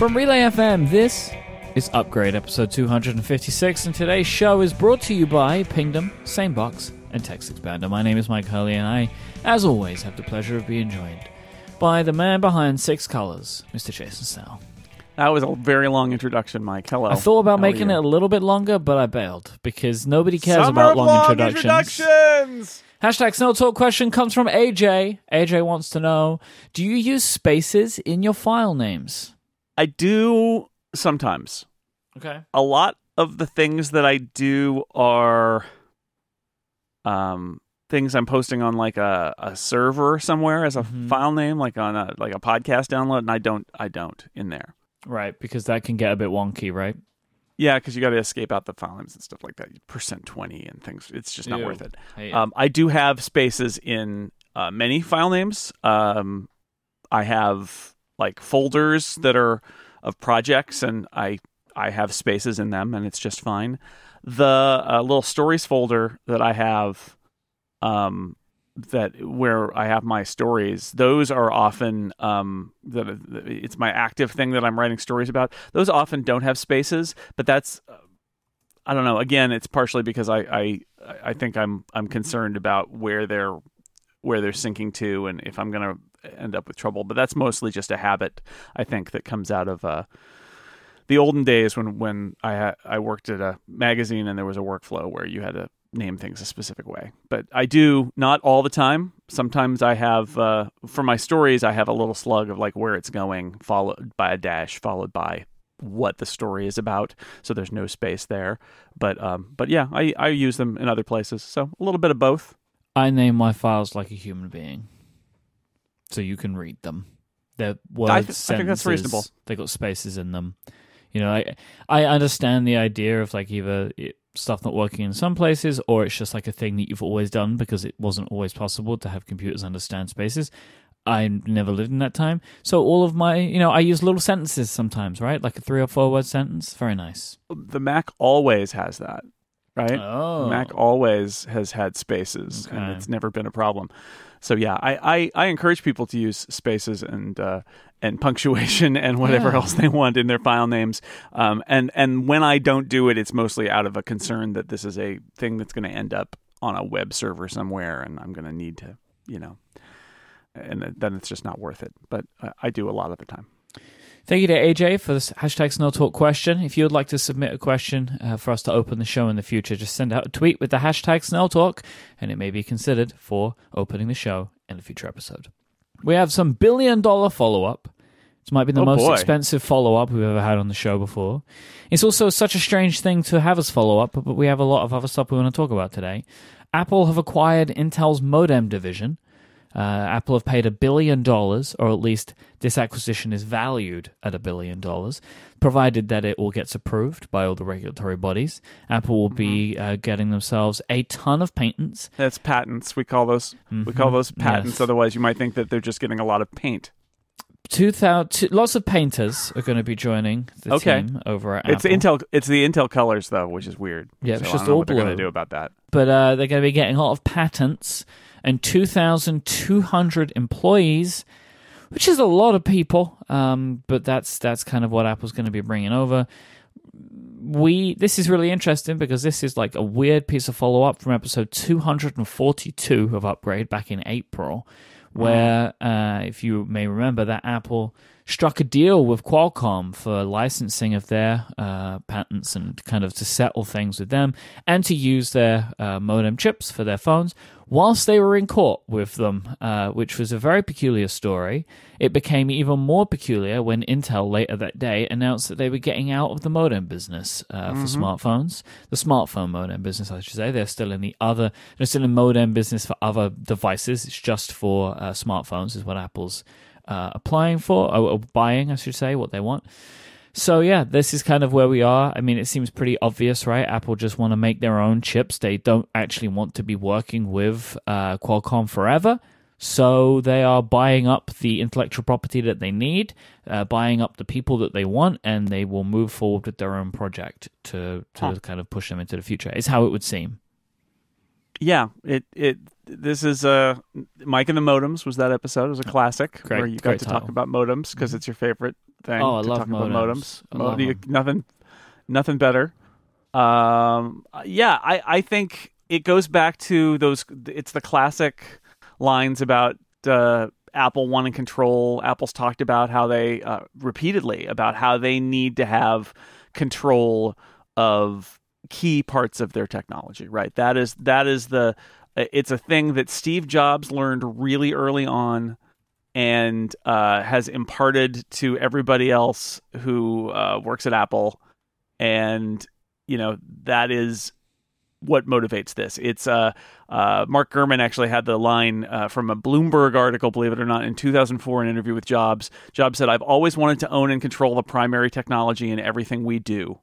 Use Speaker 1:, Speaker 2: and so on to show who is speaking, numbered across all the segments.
Speaker 1: From Relay FM, this is Upgrade episode 256, and today's show is brought to you by Pingdom, Sanebox, and TextExpander. My name is Myke Hurley, and I, as always, have the pleasure of being joined by the man behind Six Colors, Mr. Jason Snell.
Speaker 2: That was a very long introduction, Myke. Hello.
Speaker 1: I thought about
Speaker 2: How
Speaker 1: making it a little bit longer, but I bailed because nobody cares
Speaker 2: Summer
Speaker 1: about long,
Speaker 2: long
Speaker 1: introductions.
Speaker 2: introductions!
Speaker 1: Hashtag Snell Talk question comes from AJ. AJ wants to know Do you use spaces in your file names?
Speaker 2: I do sometimes.
Speaker 1: Okay.
Speaker 2: A lot of the things that I do are um things I'm posting on like a, a server somewhere as a
Speaker 1: Mhm.
Speaker 2: file name, like on a like a podcast download, and I don't I don't in there.
Speaker 1: Right, because that can get a bit wonky, right?
Speaker 2: Yeah, because you got to escape out the file names and stuff like that. Percent twenty and things. It's just not
Speaker 1: Ew.
Speaker 2: worth it.
Speaker 1: Hey,
Speaker 2: Um, I do have spaces in uh, many file names. Um, I have like folders that are of projects, and I I have spaces in them, and it's just fine. The uh, little stories folder that I have, um, that where I have my stories, those are often um, that it's my active thing that I'm writing stories about. Those often don't have spaces, but that's I don't know. Again, it's partially because I, I I think I'm I'm concerned about where they're where they're sinking to, and if I'm to end up with trouble. But that's mostly just a habit I think that comes out of uh, the olden days when when I I worked at a magazine and there was a workflow where you had to name things a specific way. But I do not all the time. Sometimes I have uh, for my stories I have a little slug of like where it's going, followed by a dash, followed by what the story is about. So there's no space there. But um, but yeah, I I use them in other places. So a little bit of both.
Speaker 1: I name my files like a human being, so you can read them. They're words,
Speaker 2: I th- I think that's reasonable.
Speaker 1: They got spaces in them. You know, I I understand the idea of like either it, stuff not working in some places, or it's just like a thing that you've always done because it wasn't always possible to have computers understand spaces. I never lived in that time, so all of my, you know, I use little sentences sometimes, right? Like a three or four word sentence. Very nice.
Speaker 2: The Mac always has that, right?
Speaker 1: Oh,
Speaker 2: Mac always has had spaces, and it's never been a problem. So yeah, I, I, I encourage people to use spaces and uh, and punctuation and whatever
Speaker 1: Yeah.
Speaker 2: else they want in their file names. Um, and and when I don't do it, it's mostly out of a concern that this is a thing that's going to end up on a web server somewhere, and I'm going to need to, you know, and then it's just not worth it. But uh, I do a lot of the time.
Speaker 1: Thank you to AJ for this hashtag Snell Talk question. If you would like to submit a question uh, for us to open the show in the future, just send out a tweet with the hashtag Snell Talk, and it may be considered for opening the show in a future episode. We have some billion dollar follow up. This might be the
Speaker 2: Oh,
Speaker 1: most
Speaker 2: boy.
Speaker 1: expensive follow up we've ever had on the show before. It's also such a strange thing to have us follow up, but we have a lot of other stuff we want to talk about today. Apple have acquired Intel's modem division. Uh, Apple have paid a billion dollars, or at least this acquisition is valued at a billion dollars, provided that it all gets approved by all the regulatory bodies. Apple will be
Speaker 2: Mm-hmm.
Speaker 1: uh, getting themselves a ton of patents.
Speaker 2: That's patents. We call those we call those patents.
Speaker 1: Yes.
Speaker 2: Otherwise, you might think that they're just getting a lot of paint.
Speaker 1: 2000, lots of painters are going to be joining the
Speaker 2: Okay.
Speaker 1: team over at
Speaker 2: It's
Speaker 1: Apple.
Speaker 2: Intel. It's the Intel colors though, which is weird.
Speaker 1: Yeah, it's
Speaker 2: So I
Speaker 1: just all
Speaker 2: what they're going to
Speaker 1: blue.
Speaker 2: do about that.
Speaker 1: but uh, they're going to be getting a lot of patents and 2,200 employees, which is a lot of people. Um, but that's that's kind of what Apple's going to be bringing over. We this is really interesting because this is like a weird piece of follow up from episode 242 of Upgrade back in April, where uh, if you may remember that Apple struck a deal with Qualcomm for licensing of their uh, patents and kind of to settle things with them and to use their uh, modem chips for their phones whilst they were in court with them, uh, which was a very peculiar story. It became even more peculiar when Intel later that day announced that they were getting out of the modem business uh, for smartphones, the smartphone modem business, I should say. They're still in the other, they're still in modem business for other devices. It's just for uh, smartphones, is what Apple's uh, applying for, or, or buying, I should say, what they want. So yeah, this is kind of where we are. I mean, it seems pretty obvious, right? Apple just want to make their own chips. They don't actually want to be working with uh, Qualcomm forever. So they are buying up the intellectual property that they need, uh, buying up the people that they want, and they will move forward with their own project to to
Speaker 2: Huh.
Speaker 1: kind of push them into the future. Is how it would seem.
Speaker 2: Yeah, it it this is uh Myke and the Modems was that episode. It was a classic
Speaker 1: Great-
Speaker 2: where you got to
Speaker 1: title.
Speaker 2: talk about modems because it's your favorite thing.
Speaker 1: Oh, I
Speaker 2: to
Speaker 1: love
Speaker 2: talk about
Speaker 1: modems.
Speaker 2: modems.
Speaker 1: I
Speaker 2: Mo-
Speaker 1: love
Speaker 2: you- nothing, nothing better. Um, yeah, I I think it goes back to those. It's the classic lines about uh, Apple wanting control. Apple's talked about how they uh, repeatedly about how they need to have control of key parts of their technology. Right. That is that is the. It's a thing that Steve Jobs learned really early on and uh, has imparted to everybody else who uh, works at Apple, and you know that is what motivates this. It's uh, uh, Mark Gurman actually had the line uh, from a Bloomberg article, believe it or not, in 2004, an interview with Jobs. Jobs said, "I've always wanted to own and control the primary technology in everything we do."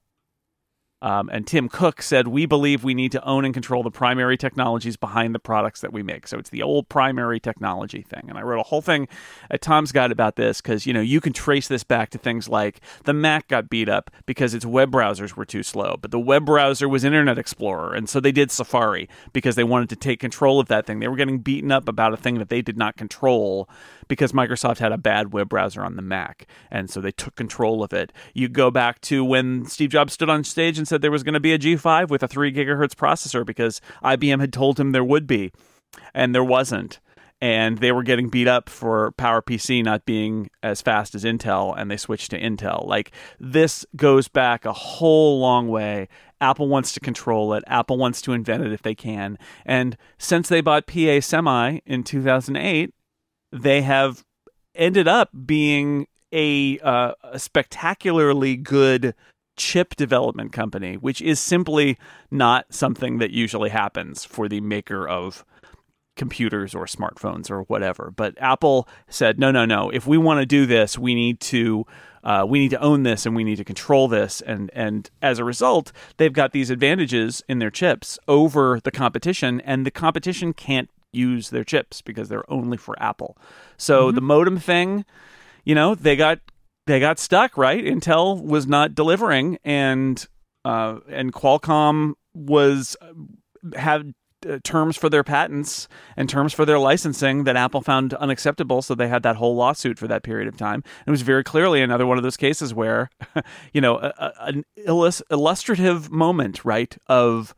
Speaker 2: Um, and Tim Cook said, We believe we need to own and control the primary technologies behind the products that we make. So it's the old primary technology thing. And I wrote a whole thing at Tom's Guide about this because, you know, you can trace this back to things like the Mac got beat up because its web browsers were too slow, but the web browser was Internet Explorer. And so they did Safari because they wanted to take control of that thing. They were getting beaten up about a thing that they did not control because Microsoft had a bad web browser on the Mac. And so they took control of it. You go back to when Steve Jobs stood on stage and said there was going to be a G5 with a 3 gigahertz processor because IBM had told him there would be, and there wasn't. And they were getting beat up for PowerPC not being as fast as Intel, and they switched to Intel. Like, this goes back a whole long way. Apple wants to control it. Apple wants to invent it if they can. And since they bought PA Semi in 2008, they have ended up being a, uh, a spectacularly good chip development company, which is simply not something that usually happens for the maker of computers or smartphones or whatever. But Apple said, no, no, no. If we want to do this, we need to. Uh, we need to own this and we need to control this and and as a result they've got these advantages in their chips over the competition and the competition can't use their chips because they're only for Apple. So the modem thing, you know, they got they got stuck, right? Intel was not delivering and uh, and Qualcomm was had uh, terms for their patents and terms for their licensing that Apple found unacceptable. So they had that whole lawsuit for that period of time. It was very clearly another one of those cases where, you know, a, a, an illus- illustrative moment, right, of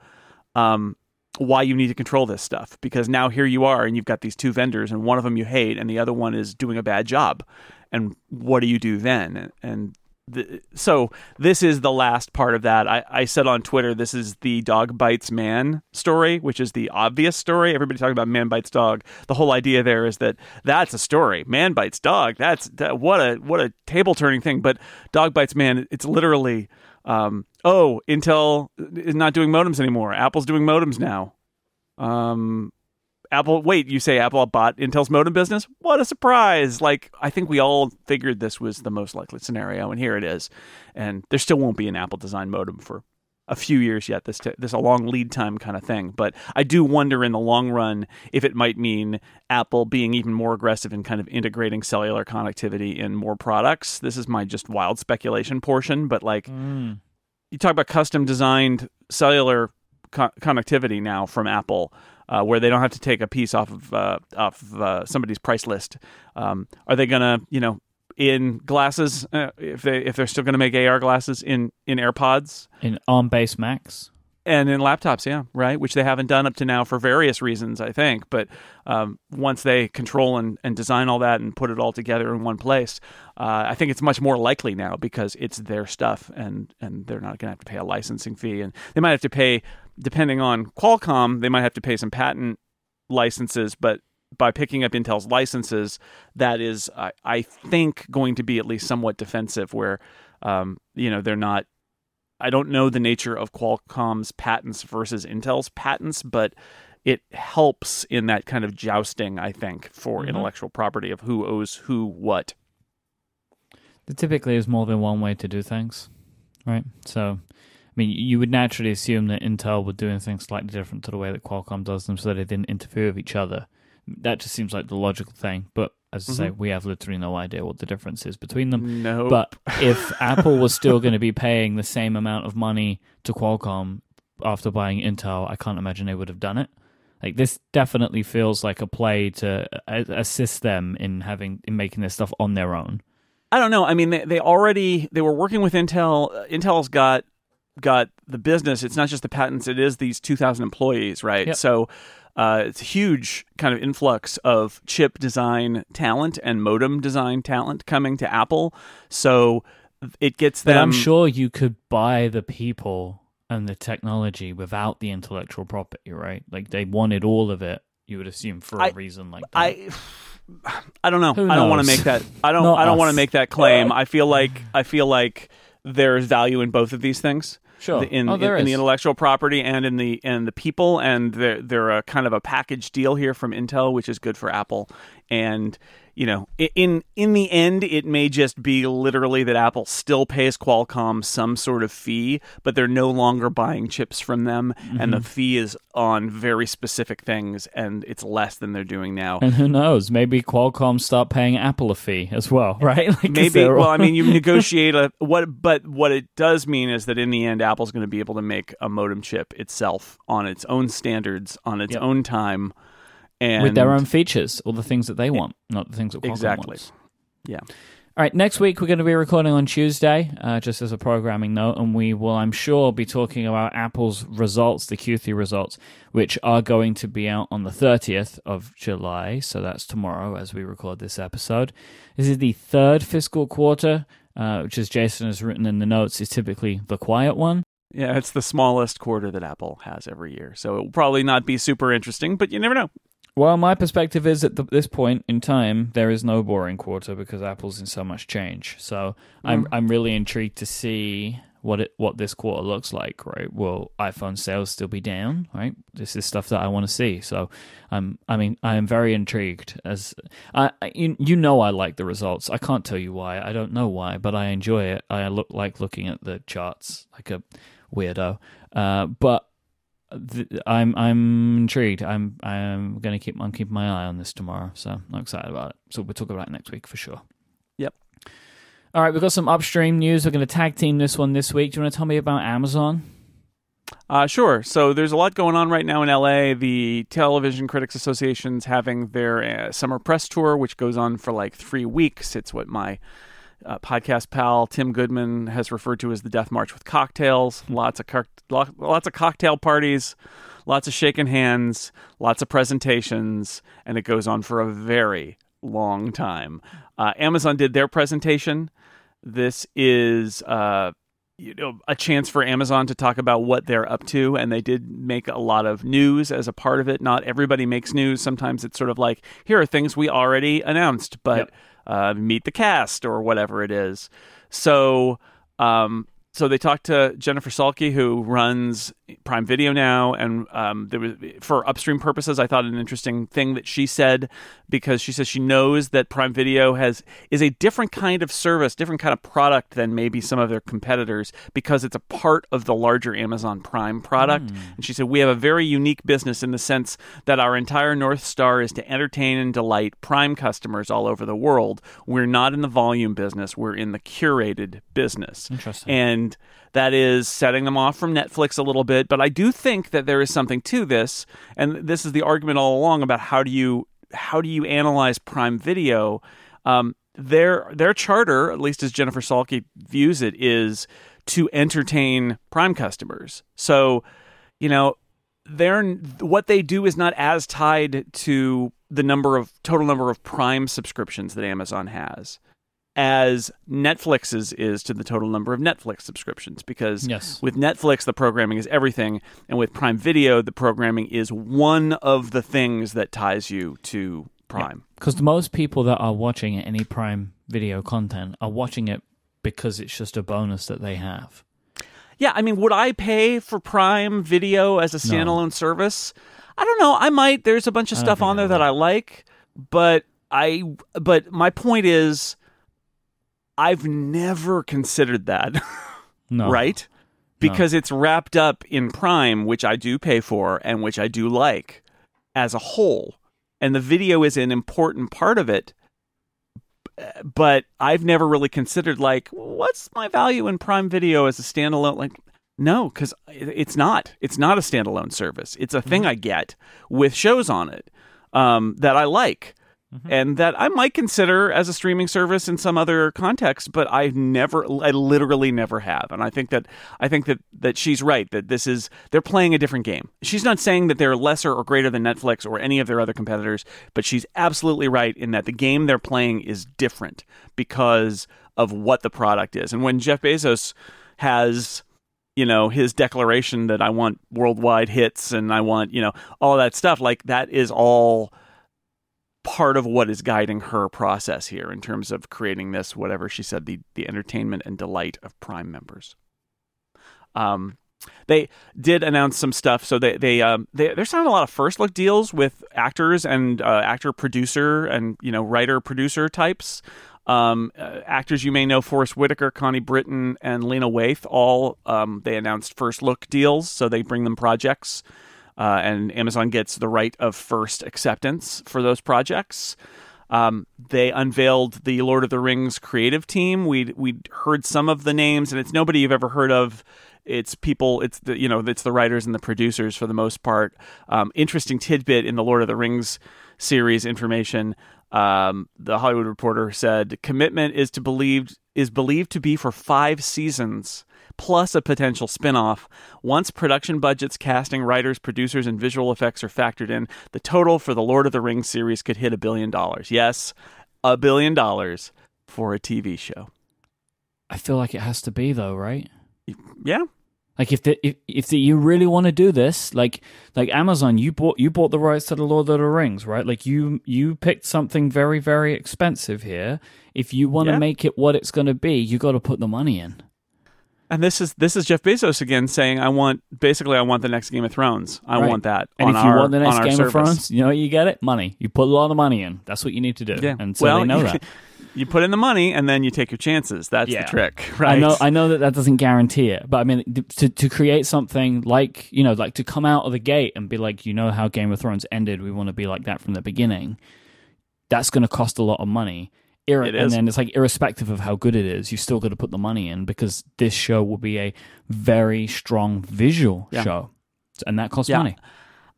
Speaker 2: um, why you need to control this stuff. Because now here you are, and you've got these two vendors, and one of them you hate, and the other one is doing a bad job. And what do you do then? And the, so this is the last part of that. I, I said on Twitter, this is the dog bites man story, which is the obvious story. Everybody talking about man bites dog. The whole idea there is that that's a story. Man bites dog. That's that, what a what a table turning thing. But dog bites man. It's literally, um, oh, Intel is not doing modems anymore. Apple's doing modems now. Um, Apple, wait, you say Apple bought Intel's modem business? What a surprise! Like, I think we all figured this was the most likely scenario, and here it is. And there still won't be an Apple design modem for a few years yet. This t- this a long lead time kind of thing, but I do wonder in the long run if it might mean Apple being even more aggressive in kind of integrating cellular connectivity in more products. This is my just wild speculation portion, but like you talk about custom designed cellular co- connectivity now from Apple, uh, where they don't have to take a piece off of uh, off of, uh, somebody's price list. Um, are they gonna, you know, in glasses uh, if they if they're still gonna make AR glasses in in AirPods
Speaker 1: in ARM-based Macs.
Speaker 2: and in laptops? Yeah, right. Which they haven't done up to now for various reasons, I think. But um, once they control and, and design all that and put it all together in one place, uh, I think it's much more likely now because it's their stuff and and they're not going to have to pay a licensing fee and they might have to pay depending on Qualcomm they might have to pay some patent licenses but by picking up Intel's licenses that is I, I think going to be at least somewhat defensive where um, you know they're not I don't know the nature of Qualcomm's patents versus Intel's patents but it helps in that kind of jousting I think for
Speaker 1: Mhm.
Speaker 2: intellectual property of who owes who what
Speaker 1: There typically is more than one way to do things, right? So, I mean, you would naturally assume that Intel would do things slightly different to the way that Qualcomm does them, so that they didn't interfere with each other. That just seems like the logical thing. But as I say, we have literally no idea what the difference is between them.
Speaker 2: no
Speaker 1: But if Apple was still going to be paying the same amount of money to Qualcomm after buying Intel, I can't imagine they would have done it. Like this definitely feels like a play to uh, assist them in having in making this stuff on their own.
Speaker 2: I don't know. I mean, they, they already they were working with Intel. Uh, Intel's got got the business. It's not just the patents. It is these two thousand employees, right?
Speaker 1: Yep.
Speaker 2: So uh, it's a huge kind of influx of chip design talent and modem design talent coming to Apple. So it gets
Speaker 1: But
Speaker 2: them.
Speaker 1: I'm sure you could buy the people and the technology without the intellectual property, right? Like they wanted all of it. You would assume for a
Speaker 2: I-
Speaker 1: reason like that.
Speaker 2: I I don't know. I don't want to make that. I don't.
Speaker 1: Not
Speaker 2: I don't want to make that claim. I feel like I feel like there's value in both of these things.
Speaker 1: Sure.
Speaker 2: in,
Speaker 1: Oh,
Speaker 2: in, in the intellectual property and in the and the people and they're they're a kind of a package deal here from Intel which is good for Apple and you know in in the end it may just be literally that Apple still pays Qualcomm some sort of fee but they're no longer buying chips from them and
Speaker 1: Mm-hmm.
Speaker 2: the fee is on very specific things and it's less than they're doing now
Speaker 1: and who knows? Maybe Qualcomm start paying Apple a fee as well, right? Like
Speaker 2: maybe
Speaker 1: all-
Speaker 2: well i mean you negotiate a what but what it does mean is that in the end apple's going to be able to make a modem chip itself on its own standards on its
Speaker 1: Yep.
Speaker 2: own time and
Speaker 1: with their own features, all the things that they want, not the things that Qualcomm
Speaker 2: Exactly.
Speaker 1: wants.
Speaker 2: yeah
Speaker 1: All right, next week we're going to be recording on Tuesday, uh, just as a programming note, and we will, I'm sure, be talking about Apple's results, the Q3 results, which are going to be out on the 30th of July. So that's tomorrow as we record this episode. This is the third fiscal quarter, uh, which, as Jason has written in the notes, is typically the quiet one.
Speaker 2: yeah it's the smallest quarter that apple has every year so it will probably not be super interesting but you never know
Speaker 1: Well, my perspective is at the, this point in time, there is no boring quarter because Apple's in so much change. So I'm I'm really intrigued to see what it what this quarter looks like. Right? Will iPhone sales still be down? Right? This is stuff that I want to see. So I'm I mean I am very intrigued. As I I- you, you know I like the results. I can't tell you why. I don't know why, but I enjoy it. I look like looking at the charts like a weirdo. Uh, but I'm I'm intrigued. I'm I'm gonna keep I'm keeping my eye on this tomorrow, so I'm excited about it. So we'll talk about it next week for sure.
Speaker 2: Yep.
Speaker 1: All right, we've got some upstream news. We're going to tag team this one this week. Do you want to tell me about Amazon?
Speaker 2: Uh, sure. So there's a lot going on right now in LA. The Television Critics Association's having their uh, summer press tour, which goes on for like three weeks. It's what my uh, podcast pal Tim Goodman has referred to as the Death March with cocktails. Lots of lots of cocktail parties, lots of shaking hands, lots of presentations, and it goes on for a very long time. Uh, Amazon did their presentation. This is uh, you know a chance for Amazon to talk about what they're up to, and they did make a lot of news as a part of it. Not everybody makes news. Sometimes it's sort of like here are things we already announced, but
Speaker 1: Yep.
Speaker 2: Uh, meet the cast or whatever it is. So. Um, so they talked to Jennifer Salke, who runs Prime Video now, and um, there was for upstream purposes. I thought an interesting thing that she said because she says she knows that Prime Video has is a different kind of service, different kind of product than maybe some of their competitors because it's a part of the larger Amazon Prime product. And she said we have a very unique business in the sense that our entire North Star is to entertain and delight Prime customers all over the world. We're not in the volume business; we're in the curated business
Speaker 1: Interesting.
Speaker 2: and that is setting them off from Netflix a little bit. But I do think that there is something to this, and this is the argument all along about how do you how do you analyze Prime Video. Um, their their charter, at least as Jennifer Salke views it, is to entertain Prime customers. So, you know, they're what they do is not as tied to the number of total number of Prime subscriptions that Amazon has as Netflix's is to the total number of Netflix subscriptions because
Speaker 1: Yes.
Speaker 2: with Netflix the programming is everything and with Prime Video the programming is one of the things that ties you to Prime.
Speaker 1: Because most people that are watching any Prime Video content are watching it because it's just a bonus that they have.
Speaker 2: Yeah, I mean, would I pay for Prime Video as a standalone service? I don't know. I might. There's a bunch of stuff on there that I like, but I. But my point is, I've never considered that.
Speaker 1: No.
Speaker 2: right? Because it's wrapped up in Prime, which I do pay for and which I do like as a whole. And the video is an important part of it. But I've never really considered like what's my value in Prime Video as a standalone like No, because it's not. It's not a standalone service. It's a thing I get with shows on it um, that I like. Mm-hmm. And that I might consider as a streaming service in some other context, but I've never, I literally never have. And I think that I think that that she's right that this is they're playing a different game. She's not saying that they're lesser or greater than Netflix or any of their other competitors, but she's absolutely right in that the game they're playing is different because of what the product is. And when Jeff Bezos has you know his declaration that I want worldwide hits and I want you know all that stuff like that is all part of what is guiding her process here in terms of creating this whatever she said the the entertainment and delight of prime members. Um they did announce some stuff. So they they um they they're signing a lot of first look deals with actors and uh, actor producer and you know writer producer types. Um, uh, actors you may know Forest Whitaker, Connie Britton, and Lena Waithe all um, they announced first look deals, so they bring them projects, uh, and Amazon gets the right of first acceptance for those projects. Um, they unveiled the Lord of the Rings creative team. We we heard some of the names, and it's nobody you've ever heard of. It's people. It's the you know it's the writers and the producers for the most part. Um, interesting tidbit in the Lord of the Rings series information. Um, the Hollywood Reporter said commitment is to believed is believed to be for five seasons plus a potential spin-off. Once production budgets, casting, writers, producers, and visual effects are factored in, the total for the Lord of the Rings series could hit a billion dollars. Yes, a billion dollars for a TV show.
Speaker 1: I feel like it has to be though, right?
Speaker 2: Yeah,
Speaker 1: Like if the, if if the, you really want to do this, like like Amazon, you bought you bought the rights to the Lord of the Rings, right? Like you you picked something very very expensive here. If you want to
Speaker 2: Yeah.
Speaker 1: make it what it's going to be, you got to put the money in.
Speaker 2: And this is this is Jeff Bezos again saying, "I want basically I want the next Game of Thrones. I
Speaker 1: Right.
Speaker 2: want that."
Speaker 1: And if you
Speaker 2: our-
Speaker 1: want the next Game
Speaker 2: service.
Speaker 1: of Thrones, you know you get it money. You put a lot of money in. That's what you need to do.
Speaker 2: Yeah,
Speaker 1: and so
Speaker 2: well,
Speaker 1: they know
Speaker 2: you,
Speaker 1: that.
Speaker 2: you put in the money and then you take your chances. That's
Speaker 1: Yeah.
Speaker 2: the trick, right?
Speaker 1: I know, I know that that doesn't guarantee it, but I mean, to to create something like you know, like to come out of the gate and be like, you know, how Game of Thrones ended, we want to be like that from the beginning. That's going to cost a lot of money. Ir- and then it's like, irrespective of how good it is, you still got to put the money in because this show will be a very strong visual
Speaker 2: Yeah.
Speaker 1: show, and that costs
Speaker 2: Yeah.
Speaker 1: money.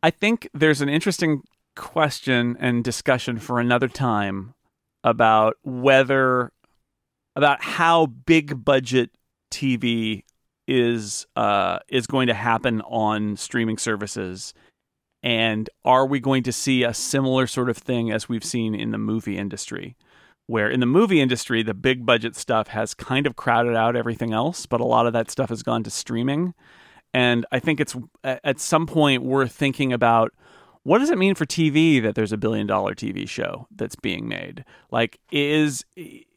Speaker 2: I think there's an interesting question and discussion for another time about whether about how big budget TV is uh, is going to happen on streaming services, and are we going to see a similar sort of thing as we've seen in the movie industry? Where in the movie industry, the big budget stuff has kind of crowded out everything else, but a lot of that stuff has gone to streaming. And I think it's at some point worth thinking about what does it mean for TV that there's a billion dollar TV show that's being made? Like is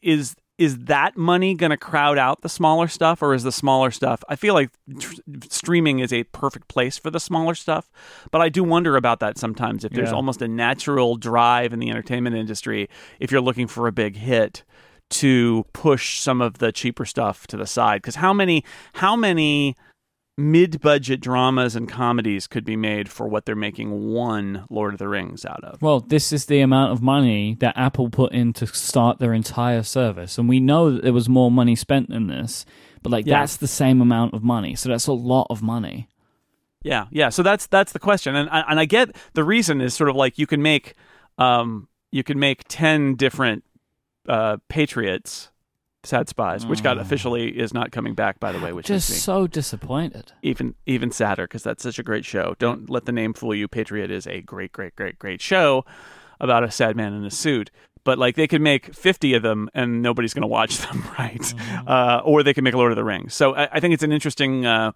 Speaker 2: is is that money going to crowd out the smaller stuff or is the smaller stuff I feel like tr- streaming is a perfect place for the smaller stuff, but I do wonder about that sometimes if there's
Speaker 1: Yeah.
Speaker 2: almost a natural drive in the entertainment industry if you're looking for a big hit to push some of the cheaper stuff to the side because how many how many mid-budget dramas and comedies could be made for what they're making one Lord of the Rings out of.
Speaker 1: Well, this is the amount of money that Apple put in to start their entire service. And we know that there was more money spent than this, but like
Speaker 2: Yeah.
Speaker 1: that's the same amount of money. So that's a lot of money.
Speaker 2: Yeah, yeah. So that's that's the question, and and I get the reason is sort of like you can make um you can make ten different uh Patriots sad spies, which got
Speaker 1: Mm.
Speaker 2: officially is not coming back by the way, which is
Speaker 1: Just
Speaker 2: is
Speaker 1: so disappointed.
Speaker 2: even even sadder because that's such a great show. Don't let the name fool you. Patriot is a great, great, great, great show about a sad man in a suit. But like they could make fifty of them and nobody's going to watch them, right? Uh, or they could make Lord of the Rings. So I, I think it's an interesting. Uh,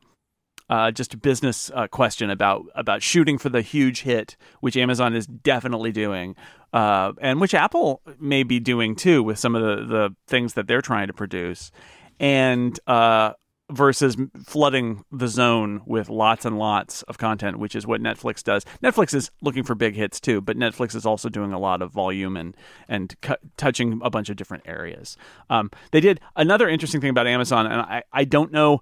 Speaker 2: uh, just a business uh, question about about shooting for the huge hit, which Amazon is definitely doing, uh, and which Apple may be doing too with some of the, the things that they're trying to produce, and uh, versus flooding the zone with lots and lots of content, which is what Netflix does. Netflix is looking for big hits too, but Netflix is also doing a lot of volume and and cu- touching a bunch of different areas. Um, they did another interesting thing about Amazon, and I, I don't know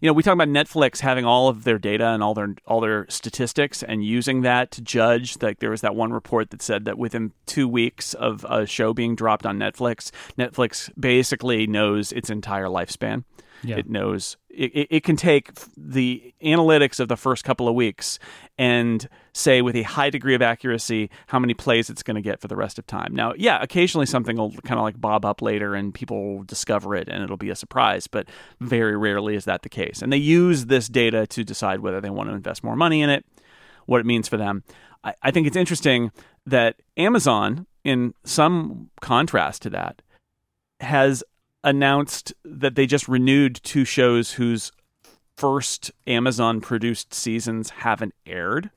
Speaker 2: you know, we talk about Netflix having all of their data and all their all their statistics and using that to judge. Like there was that one report that said that within two weeks of a show being dropped on Netflix, Netflix basically knows its entire lifespan.
Speaker 1: Yeah.
Speaker 2: It knows it, it, it can take the analytics of the first couple of weeks and say with a high degree of accuracy how many plays it's going to get for the rest of time. Now, yeah, occasionally something will kind of like bob up later and people will discover it and it'll be a surprise, but very rarely is that the case. And they use this data to decide whether they want to invest more money in it, what it means for them. I, I think it's interesting that Amazon, in some contrast to that, has announced that they just renewed two shows whose first Amazon produced seasons haven't aired.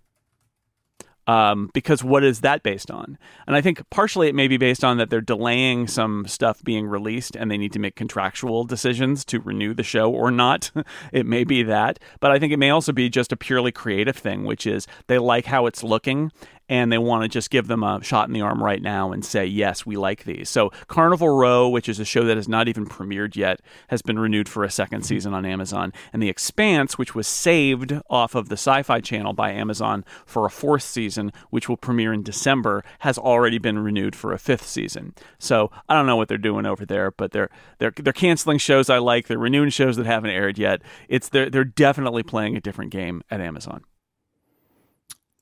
Speaker 2: Um, because what is that based on? And I think partially it may be based on that they're delaying some stuff being released and they need to make contractual decisions to renew the show or not. it may be that. But I think it may also be just a purely creative thing, which is they like how it's looking and they want to just give them a shot in the arm right now and say, yes, we like these. So, Carnival Row, which is a show that has not even premiered yet, has been renewed for a second mm-hmm. season on Amazon. And The Expanse, which was saved off of the Syfy channel by Amazon for a fourth season, which will premiere in December, has already been renewed for a fifth season. So, I don't know what they're doing over there, but they're they're they're canceling shows I like, they're renewing shows that haven't aired yet. It's they're they're definitely playing a different game at Amazon.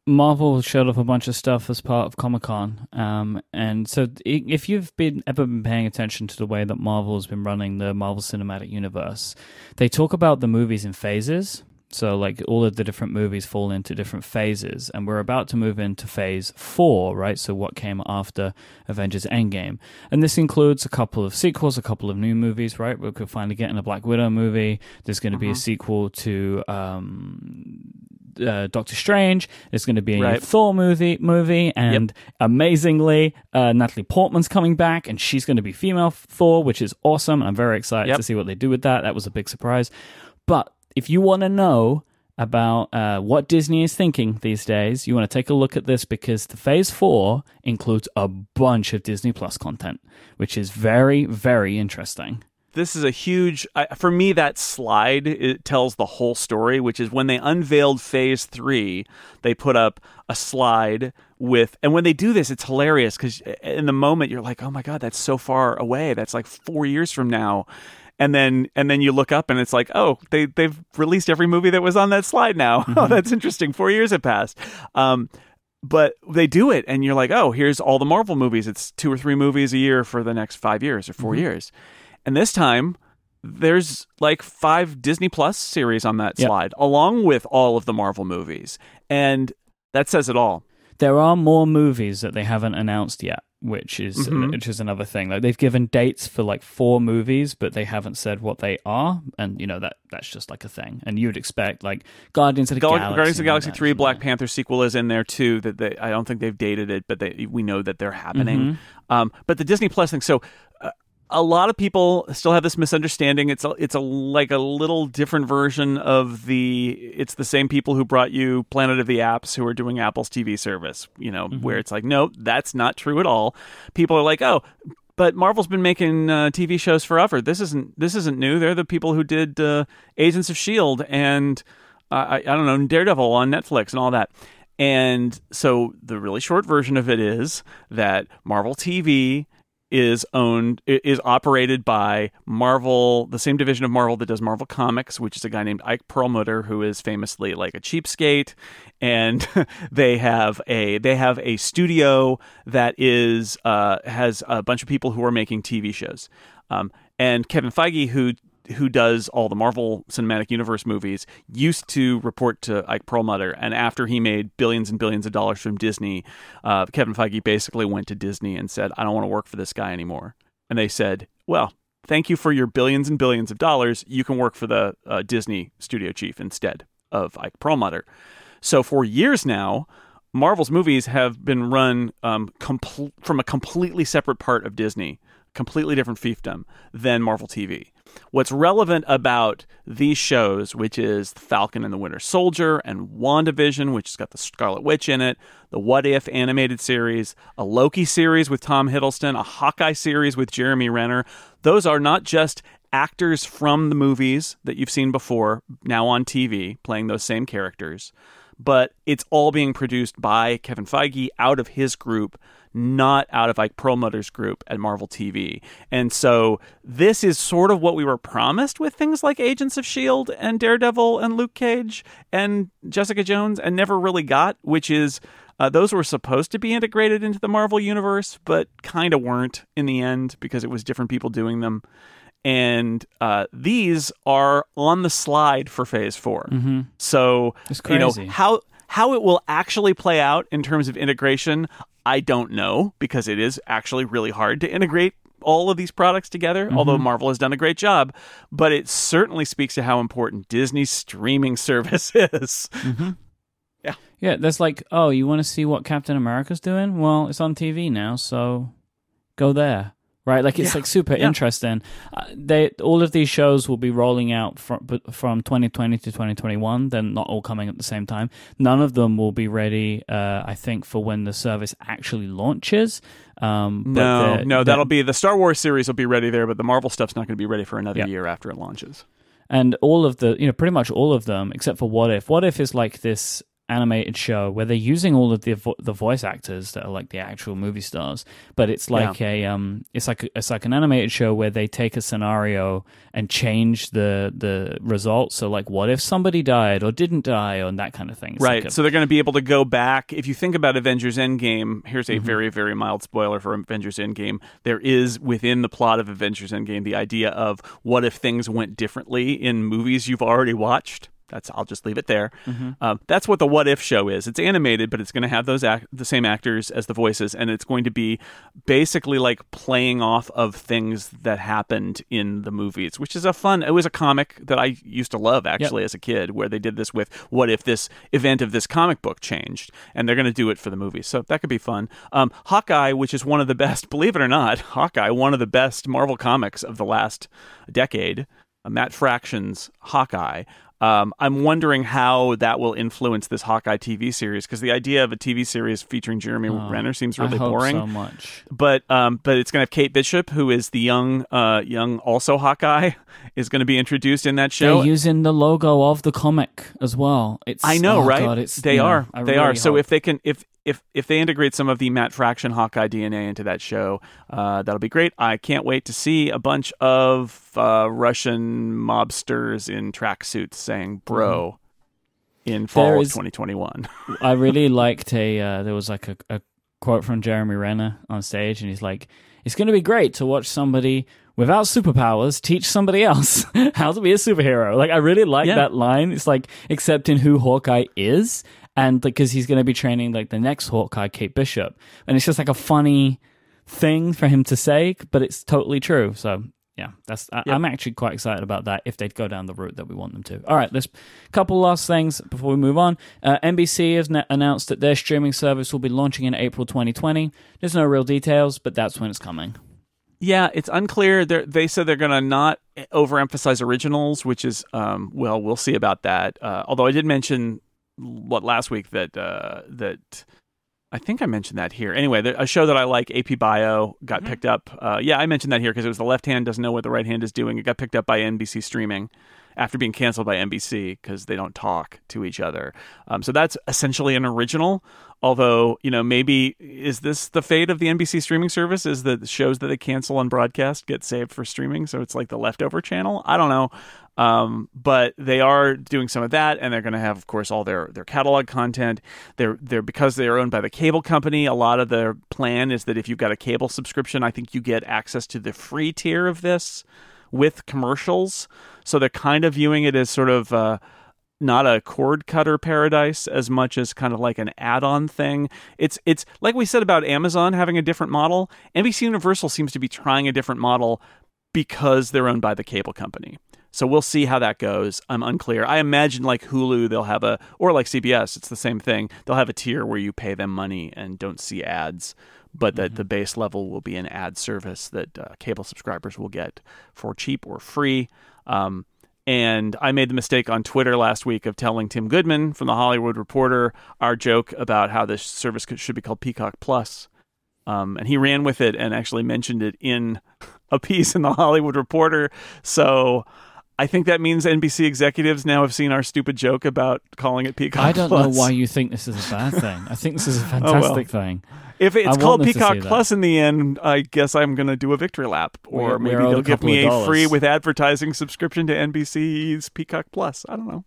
Speaker 1: Marvel showed off a bunch of stuff as part of Comic Con, um, and so if you've been ever been paying attention to the way that Marvel has been running the Marvel Cinematic Universe, they talk about the movies in phases. So, like, all of the different movies fall into different phases, and we're about to move into phase four, right? So, what came after Avengers Endgame. And this includes a couple of sequels, a couple of new movies, right? We could finally get in a Black Widow movie. There's going to be a sequel to um, uh, Doctor Strange. There's going to be a
Speaker 2: Right.
Speaker 1: Thor movie, movie, and amazingly, uh, Natalie Portman's coming back, and she's going to be female Thor, which is awesome. I'm very excited
Speaker 2: Yep.
Speaker 1: to see what they do with that. That was a big surprise. But if you want to know about uh, what Disney is thinking these days, you want to take a look at this because the Phase Four includes a bunch of Disney Plus content, which is very, very interesting.
Speaker 2: This is a huge I, for me that slide it tells the whole story which is when they unveiled phase 3 they put up a slide with and when they do this it's hilarious cuz in the moment you're like oh my god that's so far away. That's like 4 years from now. And then and then you look up and it's like oh they they've released every movie that was on that slide now. Oh that's interesting. 4 years have passed. Um but they do it and you're like oh here's all the marvel movies. It's two or three movies a year for the next five years or 4 years and this time there's like five disney plus series on that
Speaker 1: Yep.
Speaker 2: slide along with all of the marvel movies and that says it all
Speaker 1: There are more movies that they haven't announced yet, which is
Speaker 2: Mhm.
Speaker 1: which is another thing. Like they've given dates for like four movies, but they haven't said what they are, and you know that that's just like a thing. And you'd expect like Guardians of the
Speaker 2: Gal-
Speaker 1: Galaxy,
Speaker 2: Guardians of the Galaxy three, Black. Panther sequel is in there too. That they, I don't think they've dated it, but they, we know that they're happening.
Speaker 1: Mm-hmm.
Speaker 2: Um, but the Disney Plus thing. So a lot of people still have this misunderstanding. It's a, it's a like a little different version of the. It's the same people who brought you Planet of the Apps who are doing Apple's TV service. You know,
Speaker 1: Mm-hmm.
Speaker 2: where it's like, no, that's not true at all. People are like, oh. But Marvel's been making uh, TV shows forever. This isn't this isn't new. They're the people who did uh, Agents of Shield and uh, I, I don't know Daredevil on Netflix and all that. And so the really short version of it is that Marvel TV is owned is operated by Marvel, the same division of Marvel that does Marvel Comics, which is a guy named Ike Perlmutter who is famously like a cheapskate and they have a they have a studio that is uh, has a bunch of people who are making TV shows. Um, and Kevin Feige who who does all the Marvel Cinematic Universe movies, used to report to Ike Perlmutter. And after he made billions and billions of dollars from Disney, uh, Kevin Feige basically went to Disney and said, I don't want to work for this guy anymore. And they said, Well, thank you for your billions and billions of dollars. You can work for the uh, Disney studio chief instead of Ike Perlmutter. So for years now, Marvel's movies have been run um, compl- from a completely separate part of Disney, completely different fiefdom than Marvel TV. What's relevant about these shows, which is Falcon and the Winter Soldier and WandaVision, which has got the Scarlet Witch in it, the What If animated series, a Loki series with Tom Hiddleston, a Hawkeye series with Jeremy Renner, those are not just actors from the movies that you've seen before, now on TV, playing those same characters, but it's all being produced by Kevin Feige out of his group, not out of Ike Perlmutter's group at Marvel TV. And so this is sort of what we were promised with things like Agents of S.H.I.E.L.D. and Daredevil and Luke Cage and Jessica Jones and never really got, which is. Uh, those were supposed to be integrated into the Marvel universe, but kind of weren't in the end because it was different people doing them and uh, these are on the slide for Phase 4
Speaker 1: Mm-hmm.
Speaker 2: So
Speaker 1: It's
Speaker 2: you know
Speaker 1: crazy.
Speaker 2: how how it will actually play out in terms of integration, I don't know because it is actually really hard to integrate all of these products together. Mm-hmm. Although Marvel has done a great job, but it certainly speaks to how important Disney's streaming service is. Mm-hmm.
Speaker 1: Yeah yeah, there's like, oh, you want to see what Captain America's doing? Well, it's on TV now, so go there. Right, like it's
Speaker 2: Yeah,
Speaker 1: like super
Speaker 2: yeah.
Speaker 1: interesting. Uh, they all of these shows will be rolling out from from 2020 to 2021. They're not all coming at the same time. None of them will be ready, uh, I think, for when the service actually launches. Um, but
Speaker 2: No,
Speaker 1: they're-
Speaker 2: no,
Speaker 1: they're-
Speaker 2: that'll be the Star Wars series will be ready there, but the Marvel stuff's not going to be ready for another
Speaker 1: Yeah.
Speaker 2: year after it launches.
Speaker 1: and all of the you know pretty much all of them except for what if what if is like this animated show where they're using all of the vo- the voice actors that are like the actual movie stars but it's like a um it's like it's like an animated show where they take a scenario and change the the results so like what if somebody died or didn't die or that kind of thing It's
Speaker 2: right.
Speaker 1: like a-
Speaker 2: so they're going to be able to go back. If you think about Avengers Endgame, here's
Speaker 1: Mm-hmm.
Speaker 2: a very, very mild spoiler for Avengers Endgame. There is within the plot of Avengers Endgame the idea of what if things went differently in movies you've already watched. That's I'll just leave it there.
Speaker 1: Mm-hmm.
Speaker 2: Um, that's what the What If show is. It's animated, but it's going to have those act- the same actors as the voices, and it's going to be basically like playing off of things that happened in the movies, which is a fun. It was a comic that I used to love actually as a kid, where they did this with what if this event of this comic book changed, and they're going to do it for the movie. So that could be fun. Um, Hawkeye, which is one of the best, believe it or not, Hawkeye, one of the best Marvel comics of the last decade. Uh, Matt Fraction's Hawkeye. Um, I'm wondering how that will influence this Hawkeye TV series because the idea of a TV series featuring Jeremy Renner seems really
Speaker 1: hope
Speaker 2: boring
Speaker 1: so much
Speaker 2: but um, but it's going to have Kate Bishop, who is the young, uh, young also Hawkeye, is going to be introduced in that show.
Speaker 1: they're using the logo of the comic as well it's
Speaker 2: I know,
Speaker 1: oh
Speaker 2: right?
Speaker 1: God,
Speaker 2: they
Speaker 1: yeah,
Speaker 2: are,
Speaker 1: I
Speaker 2: they are.
Speaker 1: really
Speaker 2: So if they can, if if if they integrate some of the Matt Fraction Hawkeye DNA into that show, uh, that'll be great. I can't wait to see a bunch of uh, Russian mobsters in tracksuits saying "bro" in fall
Speaker 1: Mm-hmm.
Speaker 2: Of
Speaker 1: is-
Speaker 2: 2021.
Speaker 1: I really liked a. Uh, there was like a, a quote from Jeremy Renner on stage, and he's like, "It's going to be great to watch somebody without superpowers teach somebody else how to be a superhero." Like, I really like
Speaker 2: Yeah.
Speaker 1: that line. It's like accepting who Hawkeye is, and because he's going to be training like the next Hawkeye, Kate Bishop, and it's just like a funny thing for him to say, but it's totally true. So. Yeah, that's. I,
Speaker 2: Yep.
Speaker 1: I'm actually quite excited about that if they'd go down the route that we want them to. All right, let's couple last things before we move on. Uh, NBC has na- announced that their streaming service will be launching in April 2020. There's no real details, but that's when it's coming.
Speaker 2: Yeah, it's unclear. They're, they said they're going to not overemphasize originals, which is, um, well, we'll see about that. Uh, although I did mention what last week that uh, that I think I mentioned that here. Anyway, a show that I like, AP Bio, got picked up. Uh, yeah, I mentioned that here because it was the left hand doesn't know what the right hand is doing. It got picked up by NBC streaming after being canceled by NBC because they don't talk to each other. Um, so that's essentially an original. Although, you know, maybe is this the fate of the NBC streaming service? Is that the shows that they cancel on broadcast get saved for streaming? So it's like the leftover channel? I don't know. Um, but they are doing some of that, and they're going to have, of course, all their their catalog content. They're they're because they are owned by the cable company. A lot of their plan is that if you've got a cable subscription, I think you get access to the free tier of this with commercials. So they're kind of viewing it as sort of. Uh, not a cord cutter paradise as much as kind of like an add-on thing. It's it's like we said about Amazon having a different model. NBC Universal seems to be trying a different model because they're owned by the cable company. So we'll see how that goes. I'm unclear. I imagine like Hulu, they'll have a or like CBS, it's the same thing. They'll have a tier where you pay them money and don't see ads, but that the base level will be an ad service that uh, cable subscribers will get for cheap or free. Um, and I made the mistake on Twitter last week of telling Tim Goodman from the Hollywood Reporter our joke about how this service could, should be called Peacock Plus. Um, and he ran with it and actually mentioned it in a piece in the Hollywood Reporter. So I think that means NBC executives now have seen our stupid joke about calling it Peacock.
Speaker 1: I don't
Speaker 2: Plus.
Speaker 1: know why you think this is a bad thing. I think this is a
Speaker 2: Oh, well.
Speaker 1: fantastic thing.
Speaker 2: If it's called Peacock. Plus in the end, I guess I'm going to do a victory lap, or
Speaker 1: We're-
Speaker 2: maybe
Speaker 1: we're
Speaker 2: they'll give me a free with advertising subscription to NBC's Peacock Plus. I don't know.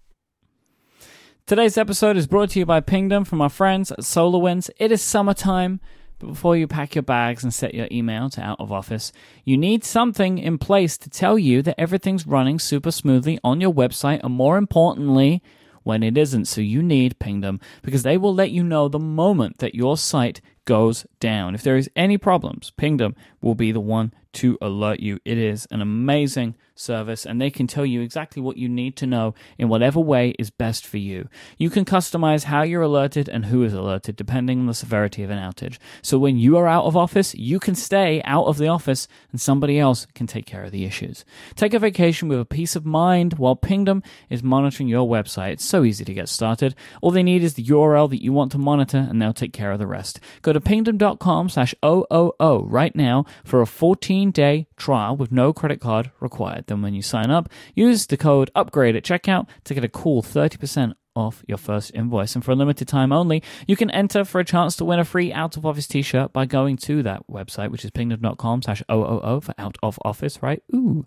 Speaker 1: Today's episode is brought to you by Pingdom from our friends at SolarWinds. It is summertime, but before you pack your bags and set your email to out of office, you need something in place to tell you that everything's running super smoothly on your website, and more importantly, when it isn't. So you need Pingdom because they will let you know the moment that your site goes down. If there is any problems, Pingdom will be the one to alert you. It is an amazing service and they can tell you exactly what you need to know in whatever way is best for you. You can customize how you're alerted and who is alerted depending on the severity of an outage. So when you are out of office, you can stay out of the office and somebody else can take care of the issues. Take a vacation with a peace of mind while Pingdom is monitoring your website. It's so easy to get started. All they need is the URL that you want to monitor and they'll take care of the rest. Go to pingdom.com slash OOO right now for a 14 day trial with no credit card required. Then when you sign up, use the code upgrade at checkout to get a cool 30% off your first invoice. And for a limited time only, you can enter for a chance to win a free out of office t-shirt by going to that website, which is pingdom.com slash OOO for out of office, right? Ooh.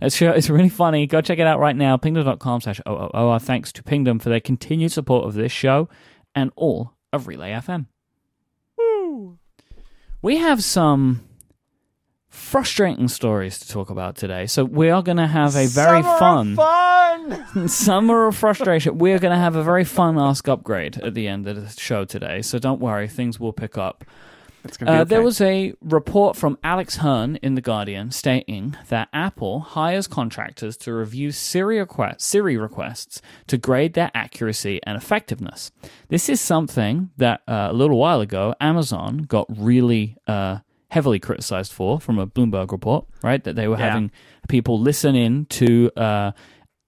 Speaker 1: It's, sure, it's really funny. Go check it out right now. Pingdom.com slash OOO. Our thanks to Pingdom for their continued support of this show and all of Relay FM.
Speaker 2: Woo!
Speaker 1: We have some frustrating stories to talk about today. So we are going to have a very
Speaker 2: Summer of
Speaker 1: fun,
Speaker 2: fun.
Speaker 1: summer of frustration. We're going to have a very fun ask upgrade at the end of the show today. So don't worry, things will pick up.
Speaker 2: It's gonna be
Speaker 1: Uh,
Speaker 2: okay.
Speaker 1: There was a report from Alex Hern in The Guardian stating that Apple hires contractors to review Siri, request, Siri requests to grade their accuracy and effectiveness. This is something that uh, a little while ago Amazon got really uh, heavily criticized for from a Bloomberg report, right? That they were
Speaker 2: Yeah.
Speaker 1: having people listen in to uh,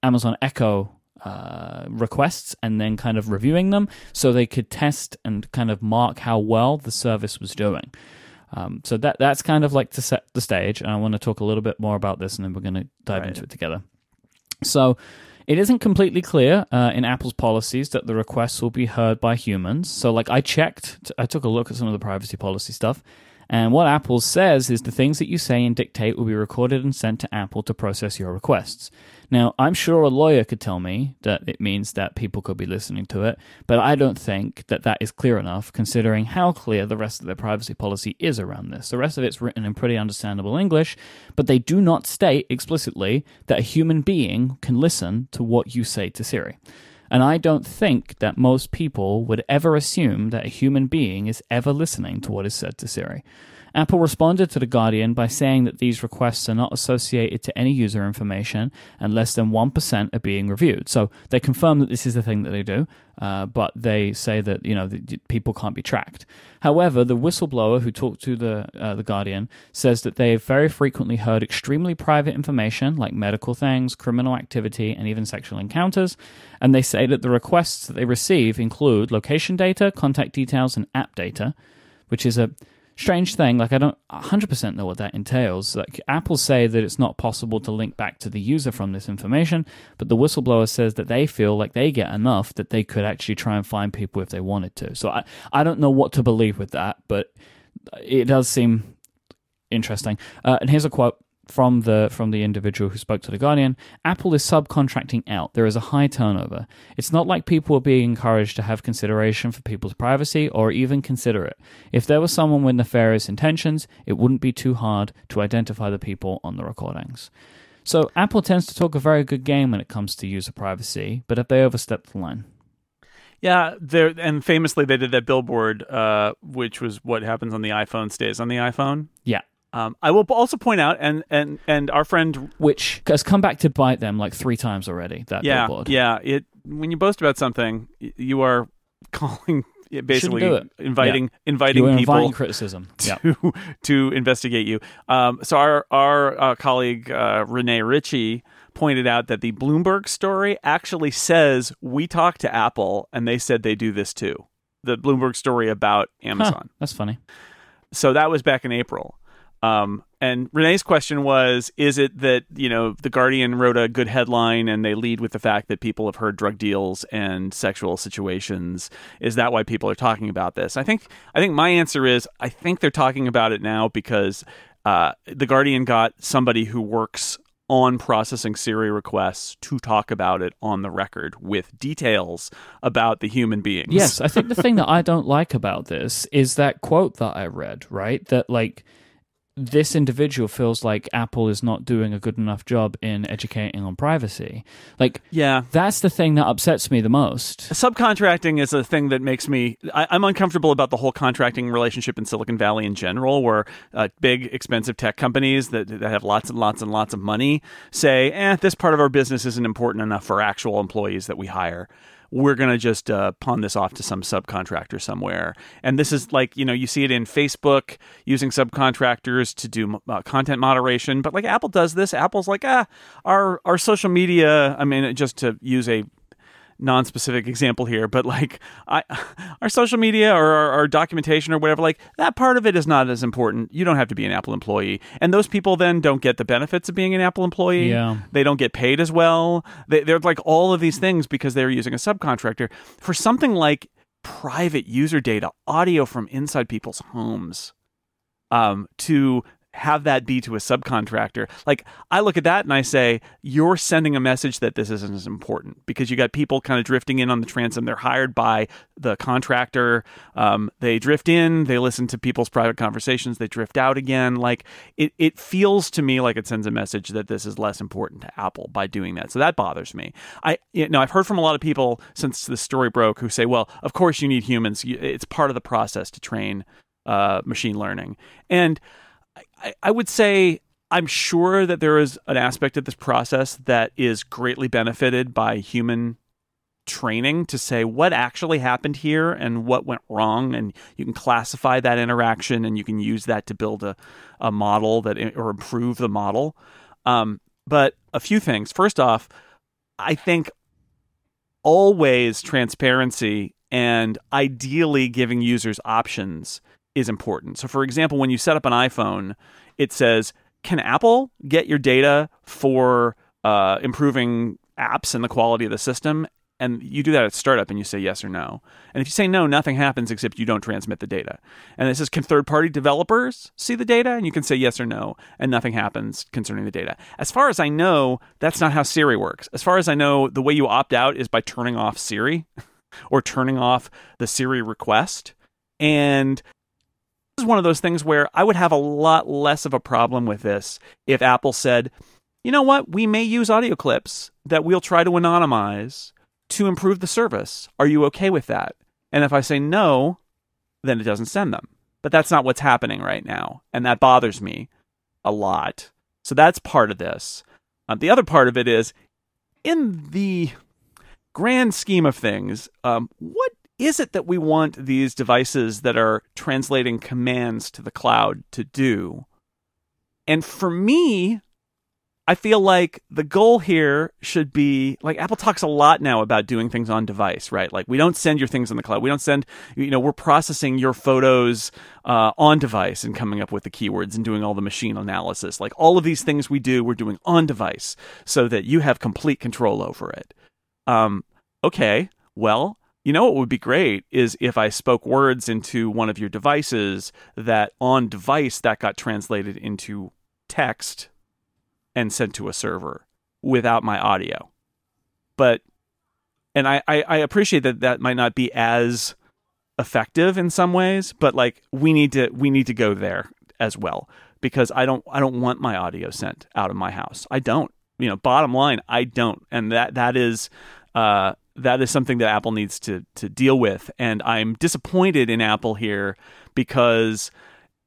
Speaker 1: Amazon Echo uh, requests and then kind of reviewing them so they could test and kind of mark how well the service was doing. Um, so that that's kind of like to set the stage, and I want to talk a little bit more about this, and then we're going to dive
Speaker 2: Right.
Speaker 1: into it together. So it isn't completely clear uh, in Apple's policies that the requests will be heard by humans. So, like, I checked, I took a look at some of the privacy policy stuff, and what Apple says is the things that you say and dictate will be recorded and sent to Apple to process your requests. Now, I'm sure a lawyer could tell me that it means that people could be listening to it, but I don't think that that is clear enough considering how clear the rest of their privacy policy is around this. The rest of it's written in pretty understandable English, but they do not state explicitly that a human being can listen to what you say to Siri. And I don't think that most people would ever assume that a human being is ever listening to what is said to Siri. Apple responded to The Guardian by saying that these requests are not associated to any user information and less than 1% are being reviewed. So they confirm that this is the thing that they do, uh, but they say that, you know, the, people can't be tracked. However, the whistleblower who talked to the, uh, the Guardian says that they have very frequently heard extremely private information like medical things, criminal activity, and even sexual encounters. And they say that the requests that they receive include location data, contact details, and app data, which is a strange thing. Like I don't 100% know what that entails. Like Apple say that it's not possible to link back to the user from this information, but the whistleblower says that they feel like they get enough that they could actually try and find people if they wanted to. So I I don't know what to believe with that, but it does seem interesting. Uh, and here's a quote from the from the individual who spoke to the Guardian. Apple is subcontracting out. There is a high turnover. It's not like people are being encouraged to have consideration for people's privacy or even consider it. If there was someone with nefarious intentions, it wouldn't be too hard to identify the people on the recordings. So Apple tends to talk a very good game when it comes to user privacy, but if they overstep the line.
Speaker 2: Yeah, there and famously they did that billboard, uh, which was what happens on the iPhone stays on the iPhone.
Speaker 1: Yeah.
Speaker 2: Um, I will also point out, and and and our friend,
Speaker 1: Which has come back to bite them like three times already, that
Speaker 2: yeah,
Speaker 1: billboard.
Speaker 2: yeah, it when you boast about something, you are calling basically
Speaker 1: do it.
Speaker 2: inviting inviting
Speaker 1: You're
Speaker 2: people
Speaker 1: inviting criticism. Yeah.
Speaker 2: to to investigate you. Um, so our our uh, colleague uh, Rene Ritchie pointed out that the Bloomberg story actually says we talked to Apple and they said they do this too. The Bloomberg story about Amazon.
Speaker 1: That's funny.
Speaker 2: So that was back in April. Um, and Rene's question was Is it that, you know, The Guardian wrote a good headline and they lead with the fact that people have heard drug deals and sexual situations? Is that why people are talking about this? I think I think my answer is I think they're talking about it now because uh, The Guardian got somebody who works on processing Siri requests to talk about it on the record with details about the human beings.
Speaker 1: Yes, I think the thing that I don't like about this is that quote that I read, right? That like this individual feels like Apple is not doing a good enough job in educating on privacy. Like,
Speaker 2: yeah,
Speaker 1: that's the thing that upsets me the most.
Speaker 2: Subcontracting is a thing that makes me. I, am uncomfortable about the whole contracting relationship in Silicon Valley in general, where uh, big, expensive tech companies that, that have lots and lots and lots of money say, "Eh, this part of our business isn't important enough for actual employees that we hire." We're going to just uh, pawn this off to some subcontractor somewhere. And this is like, you know, you see it in Facebook using subcontractors to do uh, content moderation, but like Apple does this. Apple's like, ah, our our social media, I mean, just to use a non-specific example here, but like I, our social media or our, our, documentation or whatever, like that part of it is not as important. You don't have to be an Apple employee, and those people then don't get the benefits of being an Apple employee.
Speaker 1: Yeah.
Speaker 2: they don't get paid as well. They, they're like all of these things because they're using a subcontractor for something like private user data, audio from inside people's homes, um, to have that be to a subcontractor. Like I look at that and I say, you're sending a message that this isn't as important because you got people kind of drifting in on the transom. They're hired by the contractor. Um, they drift in, they listen to people's private conversations, they drift out again. Like it, it feels to me like it sends a message that this is less important to Apple by doing that. So that bothers me. I you know I've heard from a lot of people since the story broke who say, well, of course you need humans. It's part of the process to train uh, machine learning and I, I would say I'm sure that there is an aspect of this process that is greatly benefited by human training to say what actually happened here and what went wrong. And you can classify that interaction and you can use that to build a, a model that or improve the model. Um, but a few things. First off i think always transparency and ideally giving users options is important. So, for example, when you set up an iPhone, it says, "Can Apple get your data for uh, improving apps and the quality of the system?" And you do that at startup, and you say yes or no. And if you say no, nothing happens except you don't transmit the data. And it says, "Can third-party developers see the data?" And you can say yes or no, and nothing happens concerning the data. As far as I know, that's not how Siri works. As far as I know, the way you opt out is by turning off Siri or turning off the Siri request. And is one of those things where I would have a lot less of a problem with this if Apple said, you know what, we may use audio clips that we'll try to anonymize to improve the service. Are you okay with that? And if I say no, then it doesn't send them. But that's not what's happening right now. And that bothers me a lot. So that's part of this. Um, the other part of it is in the grand scheme of things, um, what is it that we want these devices that are translating commands to the cloud to do? And for me, I feel like the goal here should be like Apple talks a lot now about doing things on device, right? Like we don't send your things in the cloud. We don't send, you know, we're processing your photos uh, on device and coming up with the keywords and doing all the machine analysis. Like all of these things we do, we're doing on device so that you have complete control over it. Um, okay, well, you know what would be great is if I spoke words into one of your devices that on device that got translated into text and sent to a server without my audio. But and I, I, I appreciate that that might not be as effective in some ways, but like we need to we need to go there as well because I don't I don't want my audio sent out of my house. I don't. You know, bottom line, I don't, and that that is uh, that is something that Apple needs to to deal with. And I'm disappointed in Apple here because.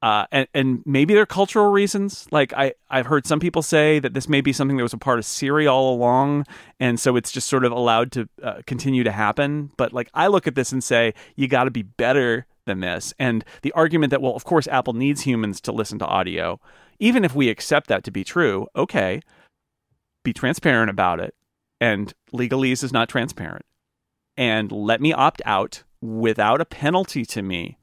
Speaker 2: Uh, and, and maybe there are cultural reasons. Like I, I've heard some people say that this may be something that was a part of Siri all along, and so it's just sort of allowed to uh, continue to happen. But like I look at this and say, you got to be better than this. And the argument that well, of course, Apple needs humans to listen to audio, even if we accept that to be true, okay, be transparent about it and legalese is not transparent and let me opt out without a penalty to me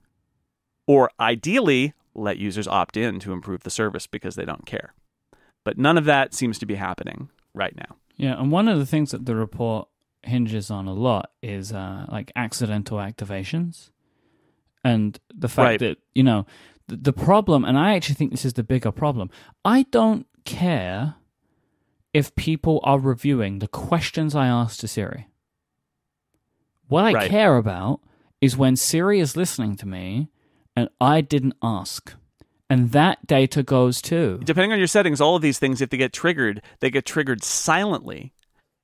Speaker 2: or ideally let users opt in to improve the service because they don't care. But none of that seems to be happening right now.
Speaker 1: Yeah, and one of the things that the report hinges on a lot is uh, like accidental activations, and the fact
Speaker 2: Right.
Speaker 1: that you know the, the problem. And I actually think this is the bigger problem. I don't care if people are reviewing the questions I ask to Siri. What I
Speaker 2: Right.
Speaker 1: care about is when Siri is listening to me and I didn't ask. And that data goes too.
Speaker 2: Depending on your settings, all of these things, if they get triggered, they get triggered silently.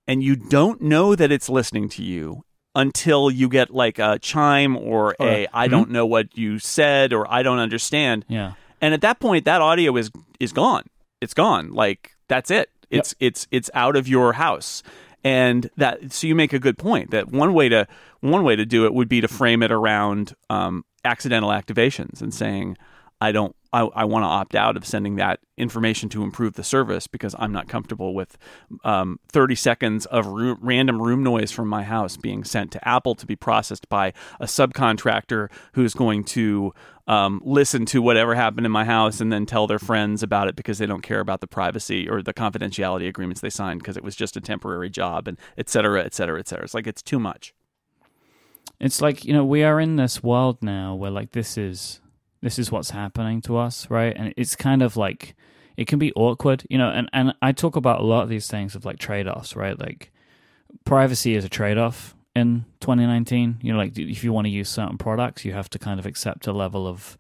Speaker 2: And you don't know that it's listening to you until you get like a chime or a
Speaker 1: Or-
Speaker 2: I mm-hmm. don't know what you said or I don't understand.
Speaker 1: Yeah.
Speaker 2: And at that point that audio is is gone. It's gone. Like that's it. It's it's it's out of your house. And that so you make a good point that one way to one way to do it would be to frame it around um, accidental activations and saying I don't I, I want to opt out of sending that information to improve the service because I'm not comfortable with um, 30 seconds of random room noise from my house being sent to Apple to be processed by a subcontractor who's going to um, listen to whatever happened in my house and then tell their friends about it because they don't care about the privacy or the confidentiality agreements they signed because it was just a temporary job and et cetera, et cetera, et cetera. It's like it's too much.
Speaker 1: it's like you know we are in this world now where like this is this is what's happening to us right? And it's kind of like it can be awkward you know and and i talk about a lot of these things of like trade-offs right? Like privacy is a trade-off in 2019 you know like if you want to use certain products you have to kind of accept a level of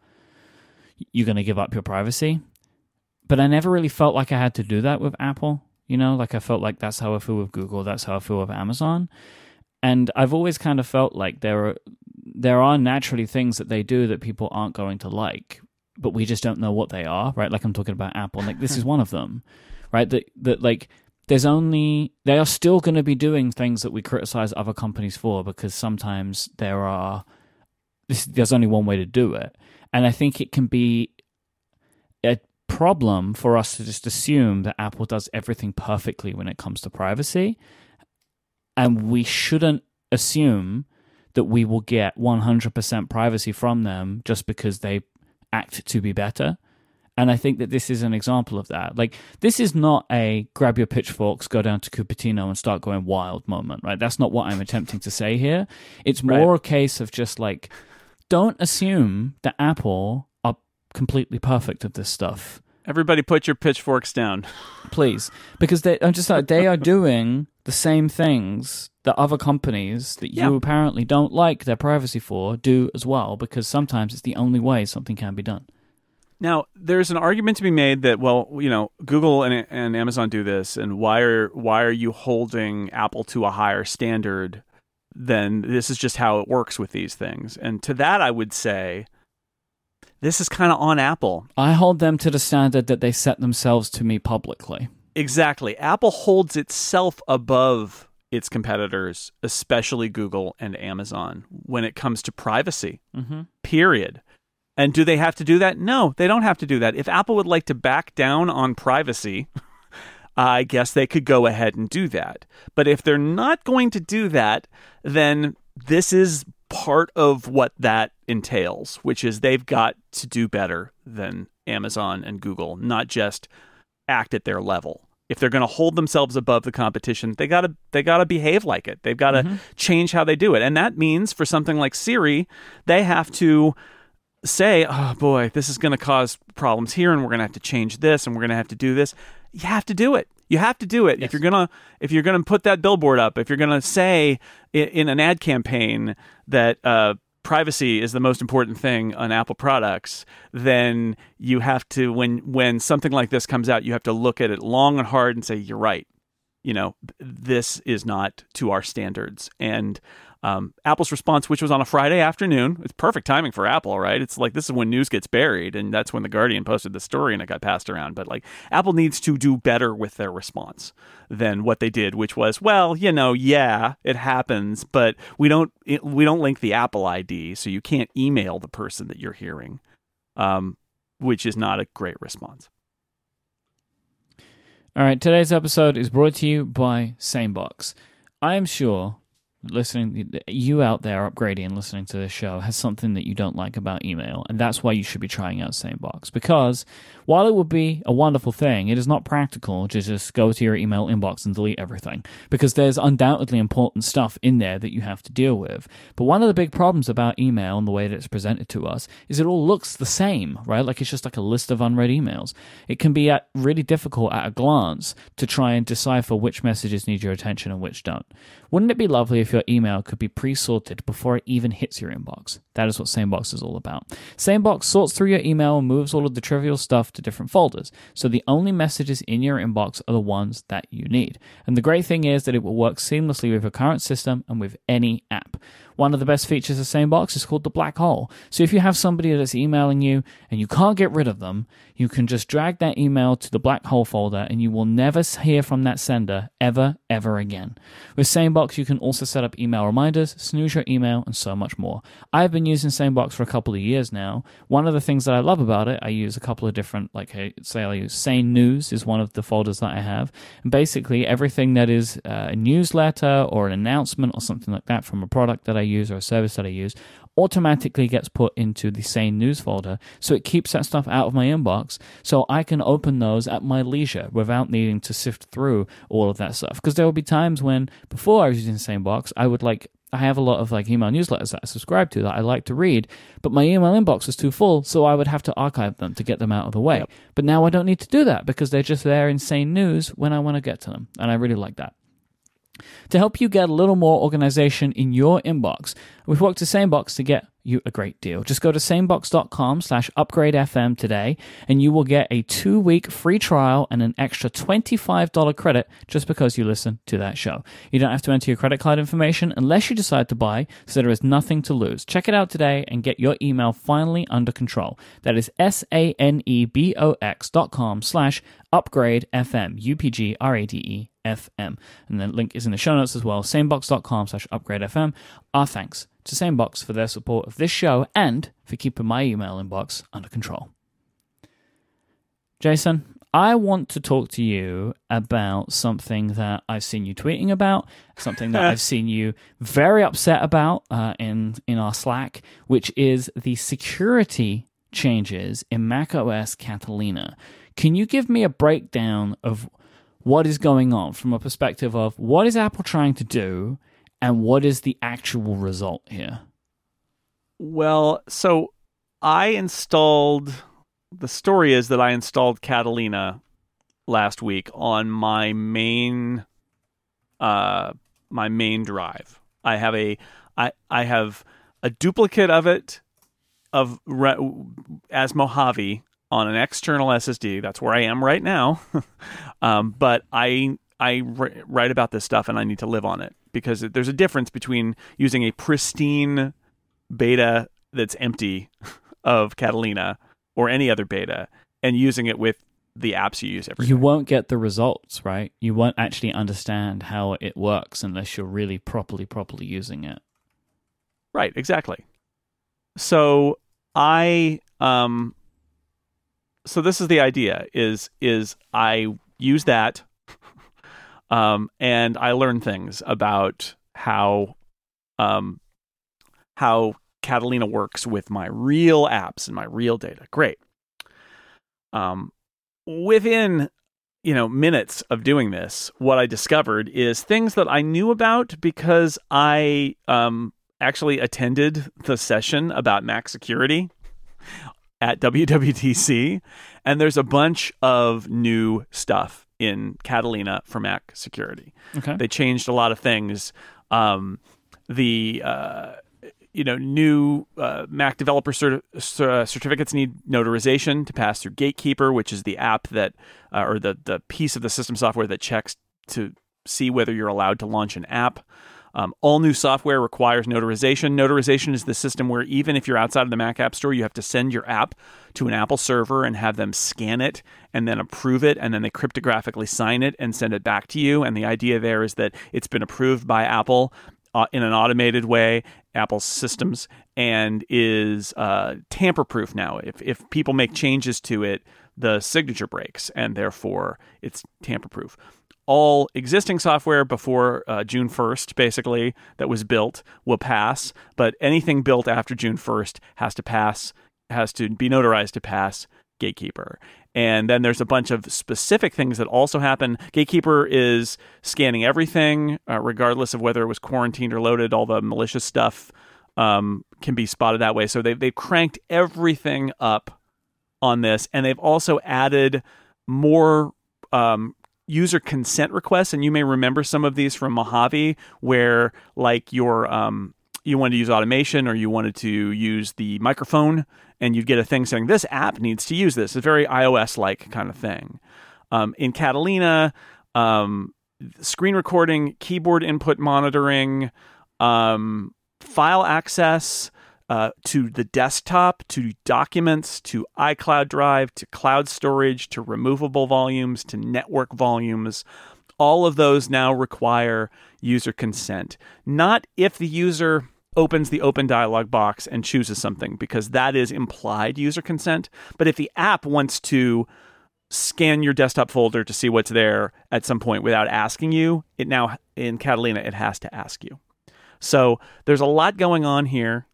Speaker 1: you're going to give up your privacy. But i never really felt like i had to do that with apple you know? Like i felt like that's how i feel with google that's how i feel with amazon. And I've always kind of felt like there are there are naturally things that they do that people aren't going to like, but we just don't know what they are, right? Like I'm talking about Apple, like this is one of them, right? That that like there's only they are still going to be doing things that we criticize other companies for because sometimes there are this, there's only one way to do it, and I think it can be a problem for us to just assume that Apple does everything perfectly when it comes to privacy and we shouldn't assume that we will get 100% privacy from them just because they act to be better. And I think that this is an example of that. Like, this is not a grab your pitchforks, go down to Cupertino and start going wild moment, right? That's not what I'm attempting to say here. It's more a case of just like, don't assume that Apple are completely perfect at this stuff
Speaker 2: Everybody put your pitchforks down.
Speaker 1: please because they i'm just like they are doing the same things that other companies that you
Speaker 2: Yeah.
Speaker 1: apparently don't like their privacy for do as well because sometimes it's the only way something can be done
Speaker 2: Now, there's an argument to be made that, well, you know, Google and, and Amazon do this, and why are why are you holding Apple to a higher standard than this is just how it works with these things? And to that, I would say, this is kind of on Apple.
Speaker 1: i hold them to the standard that they set themselves to me publicly
Speaker 2: Exactly. Apple holds itself above its competitors, especially Google and Amazon, when it comes to privacy.
Speaker 1: mm-hmm.
Speaker 2: period. And do they have to do that? No, they don't have to do that. If Apple would like to back down on privacy, I guess they could go ahead and do that. But if they're not going to do that, then this is part of what that entails, which is they've got to do better than Amazon and Google, not just act at their level. If they're going to hold themselves above the competition, they got to they got to behave like it. They've got to mm-hmm. change how they do it. And that means for something like Siri, they have to say, "Oh boy, this is going to cause problems here and we're going to have to change this and we're going to have to do this." You have to do it. You have to do it. If you're going to if you're to put that billboard up, if you're going to say i- in an ad campaign that uh privacy is the most important thing on Apple products, then you have to when when something like this comes out, you have to look at it long and hard and say you're right. You know, this is not to our standards. And um, Apple's response, which was on a Friday afternoon, it's perfect timing for Apple, right? It's like this is when news gets buried, and that's when the Guardian posted the story and it got passed around. But like Apple needs to do better with their response than what they did, which was, well, you know, yeah, it happens, but we don't it, we don't link the Apple ID, so you can't email the person that you're hearing, um, which is not a great response.
Speaker 1: all right today's episode is brought to you by sanebox i am sure listening, you out there upgrading and listening to this show has something that you don't like about email, and that's why you should be trying out SaneBox. Because while it would be a wonderful thing, it is not practical to just go to your email inbox and delete everything, because there's undoubtedly important stuff in there that you have to deal with. But one of the big problems about email and the way that it's presented to us is it all looks the same, right? Like it's just like a list of unread emails. It can be really difficult at a glance to try and decipher which messages need your attention and which don't. Wouldn't it be lovely if your email could be pre sorted before it even hits your inbox? That is what SaneBox is all about. SaneBox sorts through your email and moves all of the trivial stuff to different folders, so the only messages in your inbox are the ones that you need. And the great thing is that it will work seamlessly with your current system and with any app. One of the best features of SaneBox is called the black hole. So if you have somebody that's emailing you and you can't get rid of them, you can just drag that email to the black hole folder and you will never hear from that sender ever, ever again. With SaneBox, you can also set up email reminders, snooze your email, and so much more. I've been using SaneBox for a couple of years now. One of the things that I love about it, I use a couple of different, like, say, I use Sane News is one of the folders that I have. And basically, everything that is uh, a newsletter or an announcement or something like that from a product that I use or a service that I use automatically gets put into the Sane News folder. So it keeps that stuff out of my inbox so I can open those at my leisure without needing to sift through all of that stuff. Because there will be times when before I was using the SaneBox, I would like I have a lot of like email newsletters that I subscribe to that I like to read, but my email inbox is too full, so I would have to archive them to get them out of the way. Yep. But now I don't need to do that because they're just there in sane news when I want to get to them. And I really like that. To help you get a little more organization in your inbox, we've worked with SaneBox to get you a great deal. Just go to sanebox.com slash upgradefm today and you will get a two week free trial and an extra $25 credit just because you listen to that show. You don't have to enter your credit card information unless you decide to buy, so there is nothing to lose. Check it out today and get your email finally under control. That is S-A-N-E-B-O-X dot com slash upgrade FM, U-P-G-R-A-D-E FM. And the link is in the show notes as well, sanebox.com slash upgrade FM. Our thanks to SaneBox for their support of this show and for keeping my email inbox under control. Jason, I want to talk to you about something that I've seen you tweeting about, something that I've seen you very upset about uh, in in our Slack, which is the security changes in macOS Catalina. Can you give me a breakdown of what is going on from a perspective of what is Apple trying to do and what is the actual result here?
Speaker 2: Well, so I installed the story is that I installed Catalina last week on my main uh my main drive. I have a I I have a duplicate of it of as Mojave on an external SSD. That's where I am right now. um, but I I write about this stuff and I need to live on it because there's a difference between using a pristine beta that's empty of Catalina or any other beta and using it with the apps you use every
Speaker 1: you
Speaker 2: day.
Speaker 1: won't get the results right you won't actually understand how it works unless you're really properly properly using it
Speaker 2: right exactly so i um so this is the idea is is i use that um, and I learn things about how um, how Catalina works with my real apps and my real data. Great. Um, within you know minutes of doing this, what I discovered is things that I knew about because I um, actually attended the session about Mac security at WWDC, and there's a bunch of new stuff in Catalina for Mac security.
Speaker 1: Okay.
Speaker 2: They changed a lot of things. Um, the uh, you know new uh, Mac developer cert- uh, certificates need notarization to pass through Gatekeeper, which is the app that uh, or the the piece of the system software that checks to see whether you're allowed to launch an app. Um, all new software requires notarization. Notarization is the system where even if you're outside of the Mac App Store, you have to send your app to an Apple server and have them scan it and then approve it, and then they cryptographically sign it and send it back to you. And the idea there is that it's been approved by Apple uh, in an automated way, Apple's systems, and is uh, tamper proof now. If, if people make changes to it, the signature breaks, and therefore it's tamper proof all existing software before uh, June 1st, basically, that was built will pass. But anything built after June 1st has to pass, has to be notarized to pass Gatekeeper. And then there's a bunch of specific things that also happen. Gatekeeper is scanning everything, uh, regardless of whether it was quarantined or loaded. All the malicious stuff um, can be spotted that way. So they've, they've cranked everything up on this. And they've also added more um, user consent requests. And you may remember some of these from Mojave, where like your um, you wanted to use automation or you wanted to use the microphone and you'd get a thing saying this app needs to use this. It's a very iOS like kind of thing. Um, in Catalina, um, screen recording, keyboard input monitoring, um, file access uh, to the desktop, to documents, to iCloud Drive, to cloud storage, to removable volumes, to network volumes. All of those now require user consent. Not if the user opens the open dialog box and chooses something because that is implied user consent. But if the app wants to scan your desktop folder to see what's there at some point without asking you, it now in Catalina it has to ask you. So there's a lot going on here.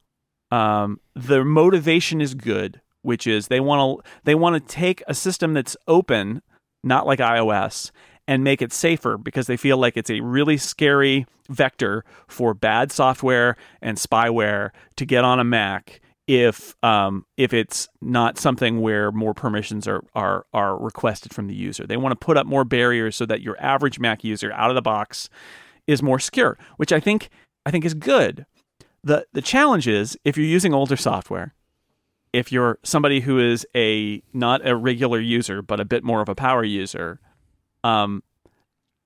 Speaker 2: Um, the motivation is good, which is they want to they want to take a system that's open, not like iOS, and make it safer because they feel like it's a really scary vector for bad software and spyware to get on a Mac if um, if it's not something where more permissions are, are are requested from the user. They want to put up more barriers so that your average Mac user out of the box is more secure, which I think I think is good. The The challenge is if you're using older software, if you're somebody who is a not a regular user but a bit more of a power user, um,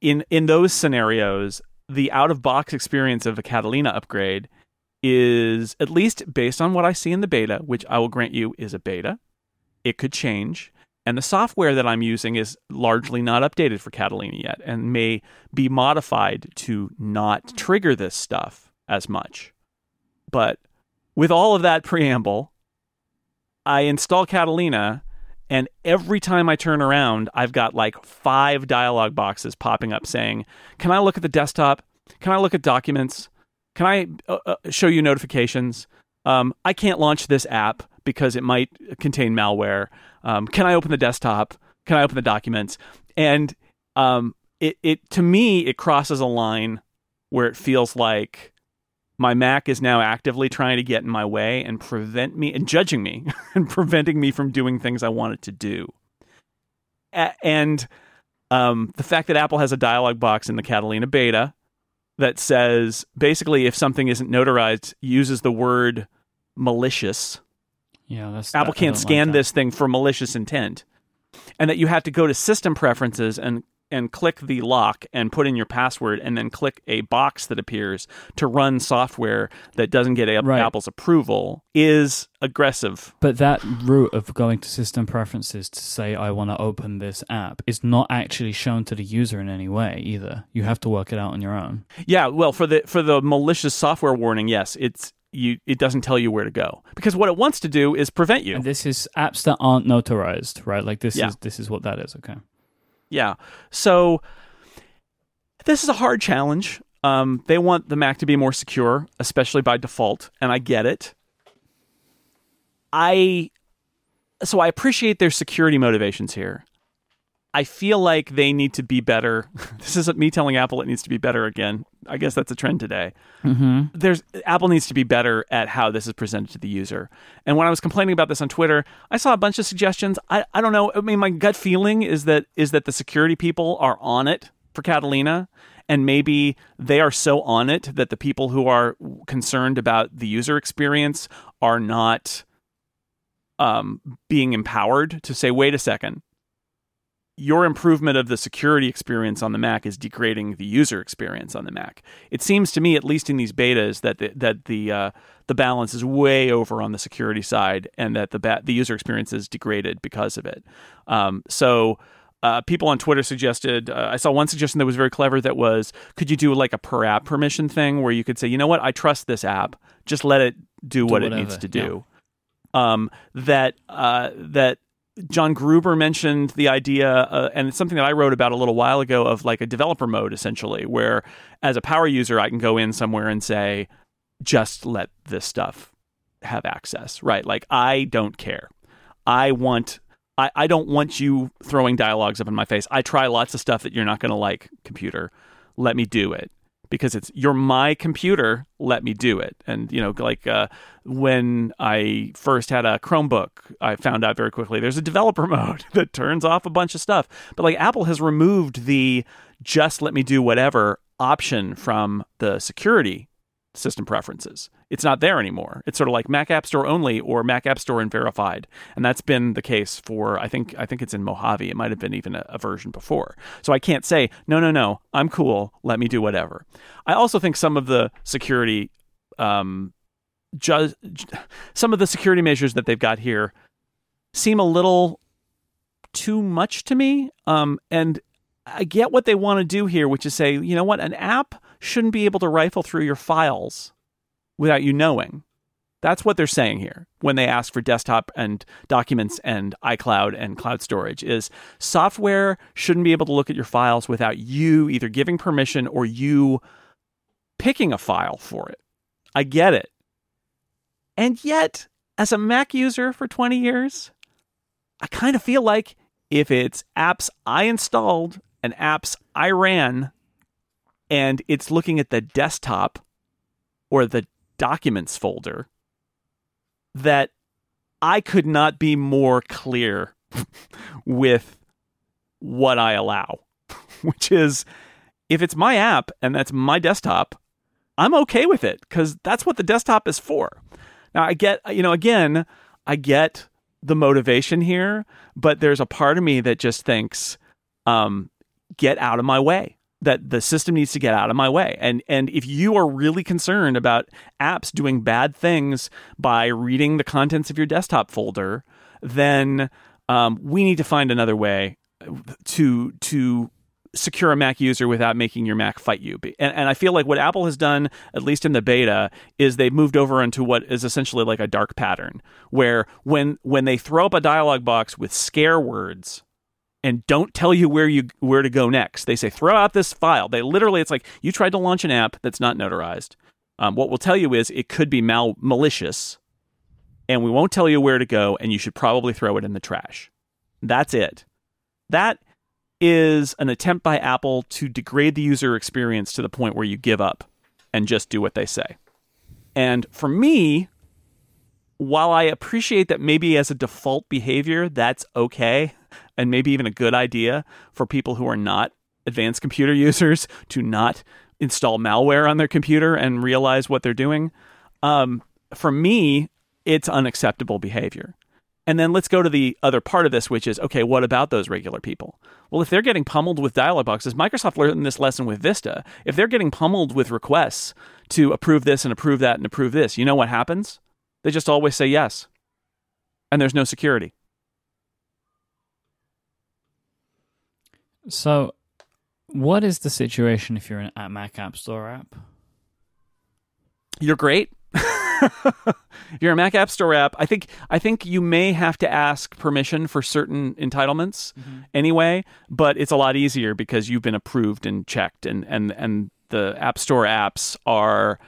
Speaker 2: in in those scenarios, the out of box experience of a Catalina upgrade is at least based on what I see in the beta, which I will grant you is a beta. It could change. And the software that I'm using is largely not updated for Catalina yet and may be modified to not trigger this stuff as much. But with all of that preamble, I install Catalina and every time I turn around, I've got like five dialog boxes popping up saying, Can I look at the desktop? Can I look at documents? Can I uh, uh, show you notifications? Um, I can't launch this app because it might contain malware. Um, can I open the desktop? Can I open the documents? And um, it, it to me, it crosses a line where it feels like my Mac is now actively trying to get in my way and prevent me and judging me and preventing me from doing things I wanted to do. A- and um, the fact that Apple has a dialog box in the Catalina beta that says basically if something isn't notarized, uses the word malicious.
Speaker 1: Yeah, that's
Speaker 2: Apple
Speaker 1: that,
Speaker 2: can't scan
Speaker 1: like
Speaker 2: this thing for malicious intent. And that you have to go to system preferences and and click the lock and put in your password and then click a box that appears to run software that doesn't get a-
Speaker 1: Right.
Speaker 2: Apple's approval is aggressive.
Speaker 1: But that route of going to system preferences to say I want to open this app is not actually shown to the user in any way either. You have to work it out on your own.
Speaker 2: Yeah, well for the for the malicious software warning, yes, it's you it doesn't tell you where to go. Because what it wants to do is prevent you.
Speaker 1: And this is apps that aren't notarized, right? Like this
Speaker 2: Yeah.
Speaker 1: is this is what that is. Okay.
Speaker 2: Yeah. So this is a hard challenge. Um, they want the Mac to be more secure, especially by default, and I get it. I so I appreciate their security motivations here. I feel like they need to be better. This isn't me telling Apple it needs to be better again. I guess that's a trend today.
Speaker 1: Mm-hmm.
Speaker 2: There's Apple needs to be better at how this is presented to the user. And when I was complaining about this on Twitter, I saw a bunch of suggestions. I, I don't know. I mean, my gut feeling is that is that the security people are on it for Catalina, and maybe they are so on it that the people who are concerned about the user experience are not um, being empowered to say, wait a second, your improvement of the security experience on the Mac is degrading the user experience on the Mac. It seems to me, at least in these betas, that the, that the uh, the balance is way over on the security side, and that the ba- the user experience is degraded because of it. Um, so. Uh, people on Twitter suggested. Uh, I saw one suggestion that was very clever. That was, could you do like a per app permission thing where you could say, you know what, I trust this app. Just let it do, what it needs to do. Um, that uh, that John Gruber mentioned the idea, uh, and it's something that I wrote about a little while ago of like a developer mode, essentially, where as a power user, I can go in somewhere and say, just let this stuff have access, right? Like, I don't care. I want. I, I don't want you throwing dialogues up in my face. I try lots of stuff that you're not going to like, computer. Let me do it because it's you're my computer let me do it and you know like uh, when i first had a chromebook i found out very quickly there's a developer mode that turns off a bunch of stuff but like apple has removed the just let me do whatever option from the security system preferences. It's not there anymore. It's sort of like Mac App Store only or Mac App Store and verified, and that's been the case for I think I think it's in Mojave. It might have been even a, a version before. So I can't say no, no, no. I'm cool. Let me do whatever. I also think some of the security, um, ju- some of the security measures that they've got here seem a little too much to me. Um, and I get what they want to do here, which is say, you know what, an app shouldn't be able to rifle through your files without you knowing. That's what they're saying here when they ask for desktop and documents and iCloud and cloud storage is software shouldn't be able to look at your files without you either giving permission or you picking a file for it. I get it. And yet, as a Mac user for 20 years, I kind of feel like if it's apps I installed and apps I ran and it's looking at the desktop or the documents folder that I could not be more clear with what I allow, which is if it's my app and that's my desktop, I'm okay with it because that's what the desktop is for. Now, I get, you know, again, I get the motivation here, but there's a part of me that just thinks, um, get out of my way that the system needs to get out of my way. And and if you are really concerned about apps doing bad things by reading the contents of your desktop folder, then um, we need to find another way to to secure a Mac user without making your Mac fight you. And, and I feel like what Apple has done, at least in the beta, is they've moved over into what is essentially like a dark pattern, where when when they throw up a dialog box with scare words and don't tell you where you where to go next. They say throw out this file. They literally it's like you tried to launch an app that's not notarized. Um, what we'll tell you is it could be mal- malicious, and we won't tell you where to go, and you should probably throw it in the trash. That's it. That is an attempt by Apple to degrade the user experience to the point where you give up and just do what they say. And for me, while I appreciate that maybe as a default behavior, that's okay, and maybe even a good idea for people who are not advanced computer users to not install malware on their computer and realize what they're doing. Um, for me, it's unacceptable behavior. And then let's go to the other part of this, which is okay, what about those regular people? Well, if they're getting pummeled with dialog boxes, Microsoft learned this lesson with Vista. If they're getting pummeled with requests to approve this and approve that and approve this, you know what happens? They just always say yes. And there's no security.
Speaker 1: So, what is the situation if you're an at Mac App Store app?
Speaker 2: You're great. if you're a Mac App Store app, I think I think you may have to ask permission for certain entitlements mm-hmm. anyway, but it's a lot easier because you've been approved and checked, and and and the App Store apps are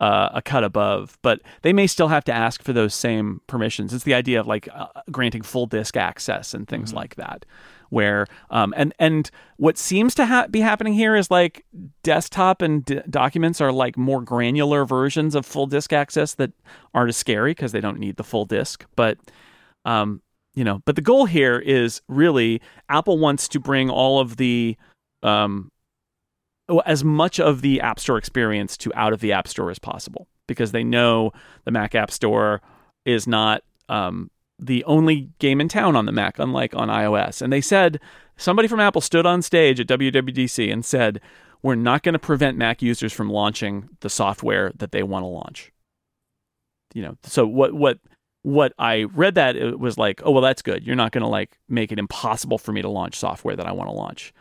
Speaker 2: uh, a cut above, but they may still have to ask for those same permissions. It's the idea of like uh, granting full disk access and things mm-hmm. like that where um, and and what seems to ha- be happening here is like desktop and d- documents are like more granular versions of full disk access that aren't as scary because they don't need the full disk but um, you know but the goal here is really apple wants to bring all of the um, as much of the app store experience to out of the app store as possible because they know the mac app store is not um, the only game in town on the Mac, unlike on iOS. And they said somebody from Apple stood on stage at WWDC and said, "We're not going to prevent Mac users from launching the software that they want to launch." You know, so what what what I read that it was like, "Oh well, that's good. You're not going to like make it impossible for me to launch software that I want to launch."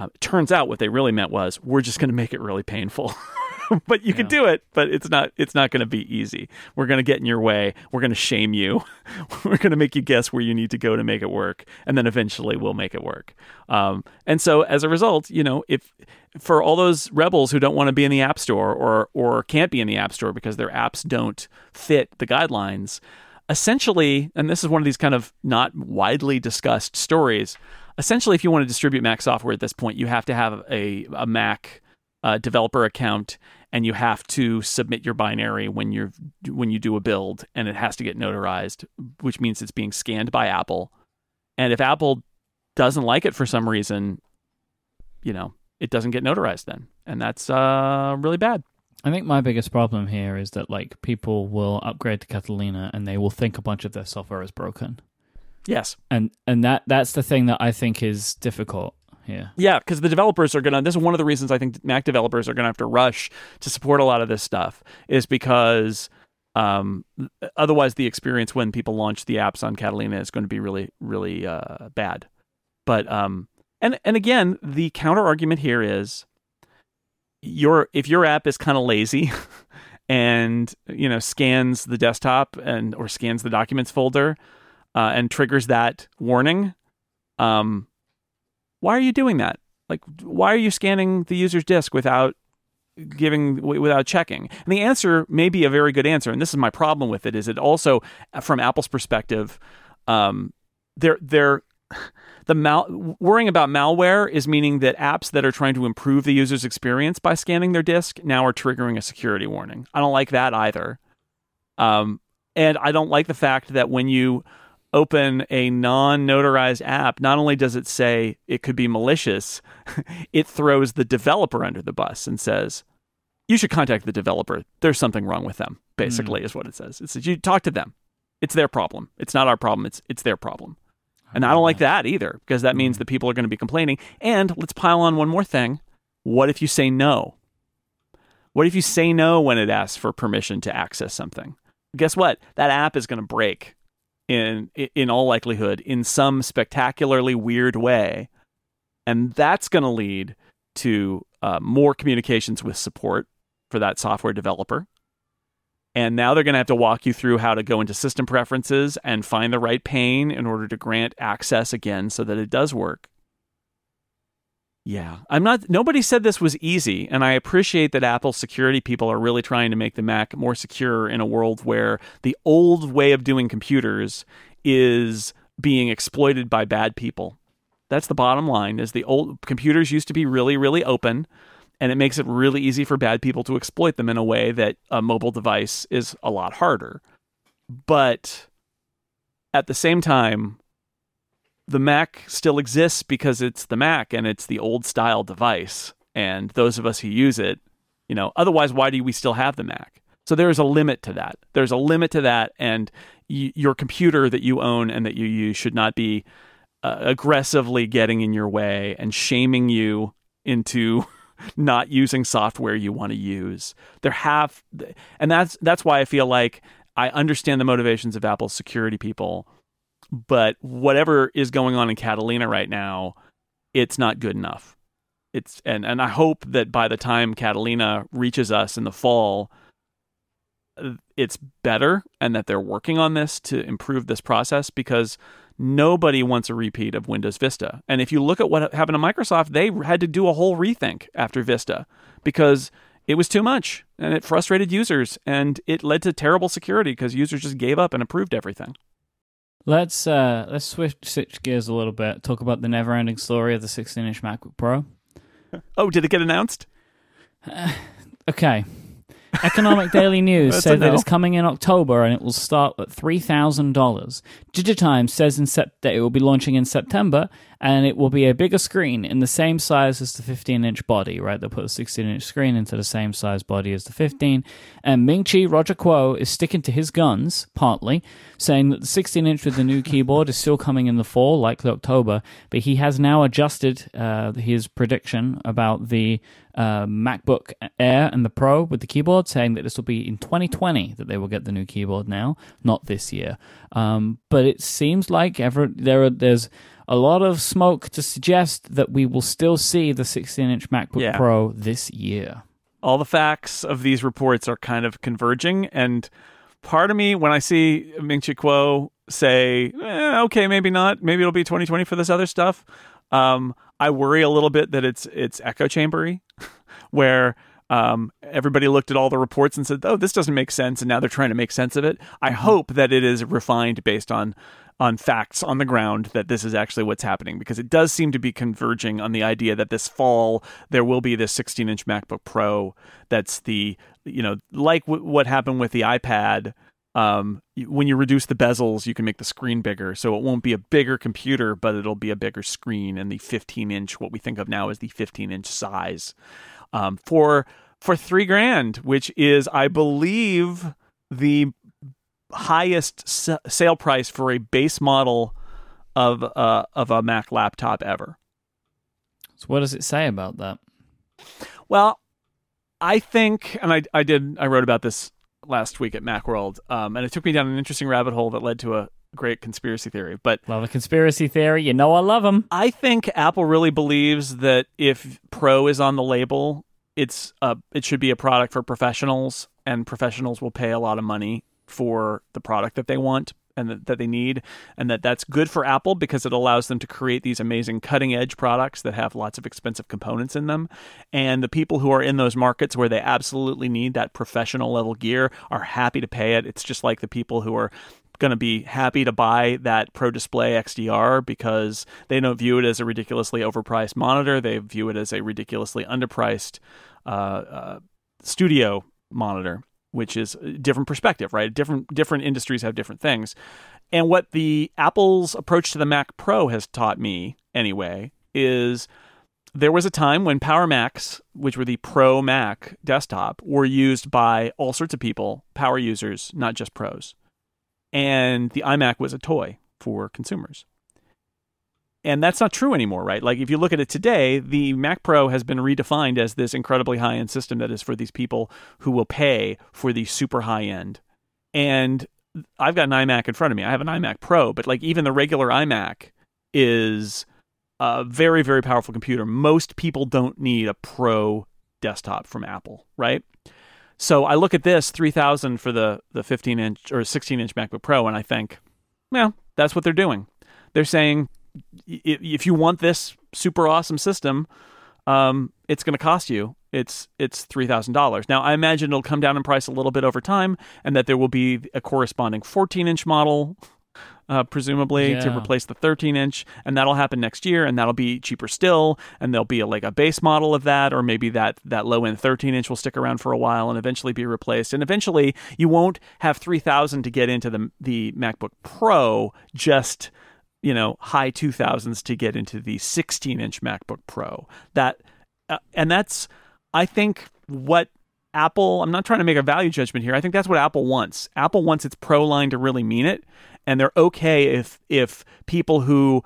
Speaker 2: Uh, turns out what they really meant was, "We're just going to make it really painful." but you can do it. But it's not. It's not going to be easy. We're going to get in your way. We're going to shame you. We're going to make you guess where you need to go to make it work, and then eventually we'll make it work. Um, and so as a result, you know, if for all those rebels who don't want to be in the App Store or or can't be in the App Store because their apps don't fit the guidelines, essentially, and this is one of these kind of not widely discussed stories. Essentially, if you want to distribute Mac software at this point, you have to have a, a Mac uh, developer account, and you have to submit your binary when you're when you do a build, and it has to get notarized, which means it's being scanned by Apple. And if Apple doesn't like it for some reason, you know, it doesn't get notarized then, and that's uh, really bad.
Speaker 1: I think my biggest problem here is that like people will upgrade to Catalina and they will think a bunch of their software is broken.
Speaker 2: Yes.
Speaker 1: And and that that's the thing that I think is difficult here.
Speaker 2: Yeah, because the developers are gonna. This is one of the reasons I think Mac developers are gonna have to rush to support a lot of this stuff, is because um, otherwise the experience when people launch the apps on Catalina is going to be really, really uh, bad. But um, and and again, the counter argument here is your if your app is kind of lazy and you know scans the desktop and or scans the documents folder uh, and triggers that warning um why are you doing that like why are you scanning the user's disk without giving without checking and the answer may be a very good answer and this is my problem with it is it also from apple's perspective um they're they're the mal- worrying about malware is meaning that apps that are trying to improve the user's experience by scanning their disk now are triggering a security warning. I don't like that either. Um, and I don't like the fact that when you open a non-notarized app, not only does it say it could be malicious, it throws the developer under the bus and says, "You should contact the developer. There's something wrong with them." Basically, is what it says. It says you talk to them. It's their problem. It's not our problem. It's it's their problem. And I don't like that either because that means that people are going to be complaining. And let's pile on one more thing. What if you say no? What if you say no when it asks for permission to access something? Guess what? That app is going to break in in all likelihood in some spectacularly weird way. And that's going to lead to uh, more communications with support for that software developer. And now they're going to have to walk you through how to go into system preferences and find the right pane in order to grant access again so that it does work. Yeah, I'm not. Nobody said this was easy, and I appreciate that Apple security people are really trying to make the Mac more secure in a world where the old way of doing computers is being exploited by bad people. That's the bottom line. Is the old computers used to be really, really open, and it makes it really easy for bad people to exploit them in a way that a mobile device is a lot harder. But at the same time, the Mac still exists because it's the Mac and it's the old style device. And those of us who use it, you know, otherwise, why do we still have the Mac? So there's a limit to that. There's a limit to that. And y- your computer that you own and that you use should not be uh, aggressively getting in your way and shaming you into not using software you want to use. There have, and that's that's why I feel like I understand the motivations of Apple's security people, but whatever is going on in Catalina right now, it's not good enough. It's and and I hope that by the time Catalina reaches us in the fall, it's better and that they're working on this to improve this process because nobody wants a repeat of Windows Vista. And if you look at what happened to Microsoft, they had to do a whole rethink after Vista because it was too much and it frustrated users and it led to terrible security because users just gave up and approved everything.
Speaker 1: Let's uh let's switch switch gears a little bit. Talk about the never-ending story of the 16-inch MacBook Pro.
Speaker 2: Oh, did it get announced?
Speaker 1: Okay. Economic Daily News said that it's coming in October and it will start at $3,000. Digitimes says in sep- that it will be launching in September and it will be a bigger screen in the same size as the 15 inch body, right? They'll put a 16 inch screen into the same size body as the 15. And Ming Chi Roger Kuo is sticking to his guns, partly, saying that the 16 inch with the new keyboard is still coming in the fall, likely October, but he has now adjusted uh, his prediction about the uh, MacBook Air and the Pro with the keyboard, saying that this will be in 2020 that they will get the new keyboard now, not this year. Um, but it seems like ever there are, there's a lot of smoke to suggest that we will still see the 16 inch MacBook
Speaker 2: Yeah.
Speaker 1: Pro this year.
Speaker 2: all the facts of these reports are kind of converging, and part of me, when I see Ming Chi Kuo say, eh, "Okay, maybe not. Maybe it'll be 2020 for this other stuff," um, I worry a little bit that it's it's echo chambery, where um, everybody looked at all the reports and said, "Oh, this doesn't make sense," and now they're trying to make sense of it. I mm-hmm. hope that it is refined based on on facts on the ground that this is actually what's happening because it does seem to be converging on the idea that this fall there will be this 16 inch MacBook Pro that's the you know like w- what happened with the iPad. Um, when you reduce the bezels, you can make the screen bigger, so it won't be a bigger computer, but it'll be a bigger screen, and the 15 inch, what we think of now as the 15 inch size, um, for for three grand, which is, I believe, the highest sale price for a base model of uh, of a Mac laptop ever.
Speaker 1: So what does it say about that?
Speaker 2: Well, I think, and I I did I wrote about this last week at MacWorld, um, and it took me down an interesting rabbit hole that led to a great conspiracy theory. But
Speaker 1: love a conspiracy theory, you know I love them.
Speaker 2: I think Apple really believes that if Pro is on the label, it's a it should be a product for professionals, and professionals will pay a lot of money for the product that they want and that, that they need and that that's good for apple because it allows them to create these amazing cutting edge products that have lots of expensive components in them. And the people who are in those markets where they absolutely need that professional level gear are happy to pay it. It's just like the people who are going to be happy to buy that Pro Display XDR because they don't view it as a ridiculously overpriced monitor. They view it as a ridiculously underpriced uh, uh, studio monitor which is a different perspective, right? Different different industries have different things. And what the Apple's approach to the Mac Pro has taught me anyway is there was a time when Power Macs, which were the Pro Mac desktop, were used by all sorts of people, power users, not just pros. And the iMac was a toy for consumers and that's not true anymore, right? Like if you look at it today, the Mac Pro has been redefined as this incredibly high end system that is for these people who will pay for the super high end. And I've got an iMac in front of me. I have an iMac Pro, but like even the regular iMac is a very, very powerful computer. Most people don't need a Pro desktop from Apple, right? So I look at this 3000 for the the 15 inch or 16 inch MacBook Pro and I think, well, that's what they're doing. They're saying if you want this super awesome system, um, it's going to cost you. It's it's three thousand dollars. Now I imagine it'll come down in price a little bit over time, and that there will be a corresponding fourteen inch model, uh, presumably yeah. to replace the thirteen inch, and that'll happen next year, and that'll be cheaper still, and there'll be a, like a base model of that, or maybe that that low end thirteen inch will stick around for a while and eventually be replaced, and eventually you won't have three thousand to get into the the MacBook Pro just you know high 2000s to get into the 16 inch MacBook Pro. That uh, and that's I think what Apple. I'm not trying to make a value judgment here. I think that's what Apple wants. Apple wants its Pro line to really mean it, and they're okay if if people who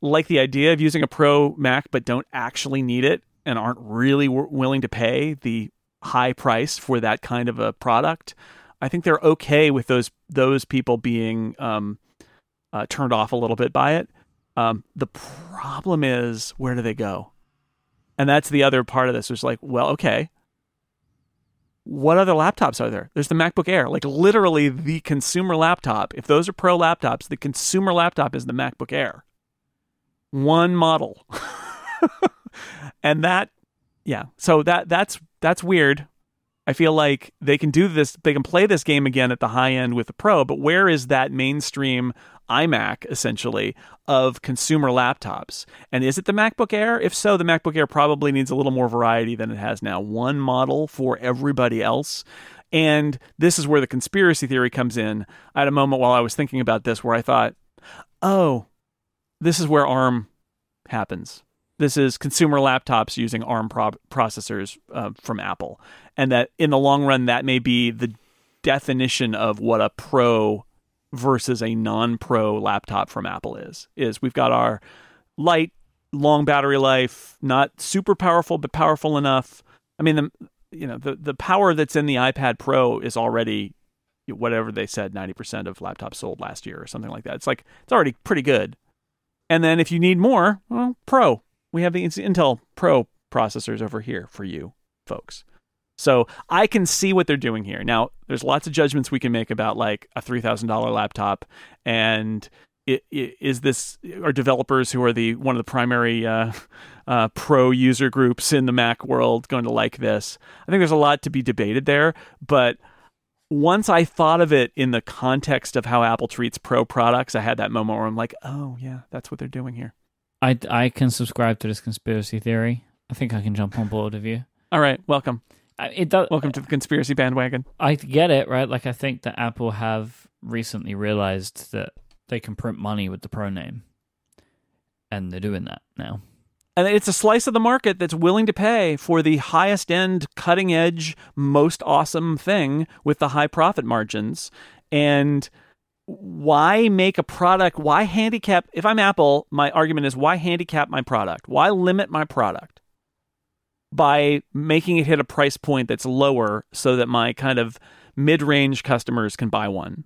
Speaker 2: like the idea of using a Pro Mac but don't actually need it and aren't really w- willing to pay the high price for that kind of a product. I think they're okay with those those people being um, uh, turned off a little bit by it. Um, the problem is, where do they go? And that's the other part of this. Was like, well, okay, what other laptops are there? There's the MacBook Air, like literally the consumer laptop. If those are pro laptops, the consumer laptop is the MacBook Air. One model. and that yeah. So that that's that's weird. I feel like they can do this, they can play this game again at the high end with the Pro, but where is that mainstream iMac essentially of consumer laptops. And is it the MacBook Air? If so, the MacBook Air probably needs a little more variety than it has now. One model for everybody else. And this is where the conspiracy theory comes in. I had a moment while I was thinking about this where I thought, oh, this is where ARM happens. This is consumer laptops using ARM pro- processors uh, from Apple. And that in the long run, that may be the definition of what a pro versus a non-pro laptop from Apple is. Is we've got our light, long battery life, not super powerful but powerful enough. I mean, the you know the the power that's in the iPad Pro is already whatever they said 90% of laptops sold last year or something like that. It's like it's already pretty good. And then if you need more, well, Pro. We have the Intel Pro processors over here for you folks. So I can see what they're doing here. Now, there's lots of judgments we can make about like a three thousand dollar laptop, and it, it, is this are developers who are the one of the primary uh, uh, pro user groups in the Mac world going to like this? I think there's a lot to be debated there, but once I thought of it in the context of how Apple treats pro products, I had that moment where I'm like, oh yeah, that's what they're doing here.
Speaker 1: I, I can subscribe to this conspiracy theory. I think I can jump on board with you.
Speaker 2: All right, welcome.
Speaker 1: It does.
Speaker 2: Welcome to the conspiracy bandwagon.
Speaker 1: I get it, right? Like I think that Apple have recently realized that they can print money with the Pro name, and they're doing that now.
Speaker 2: And it's a slice of the market that's willing to pay for the highest end, cutting edge, most awesome thing with the high profit margins. And why make a product? Why handicap? If I'm Apple, my argument is why handicap my product? Why limit my product by making it hit a price point that's lower so that my kind of mid range customers can buy one?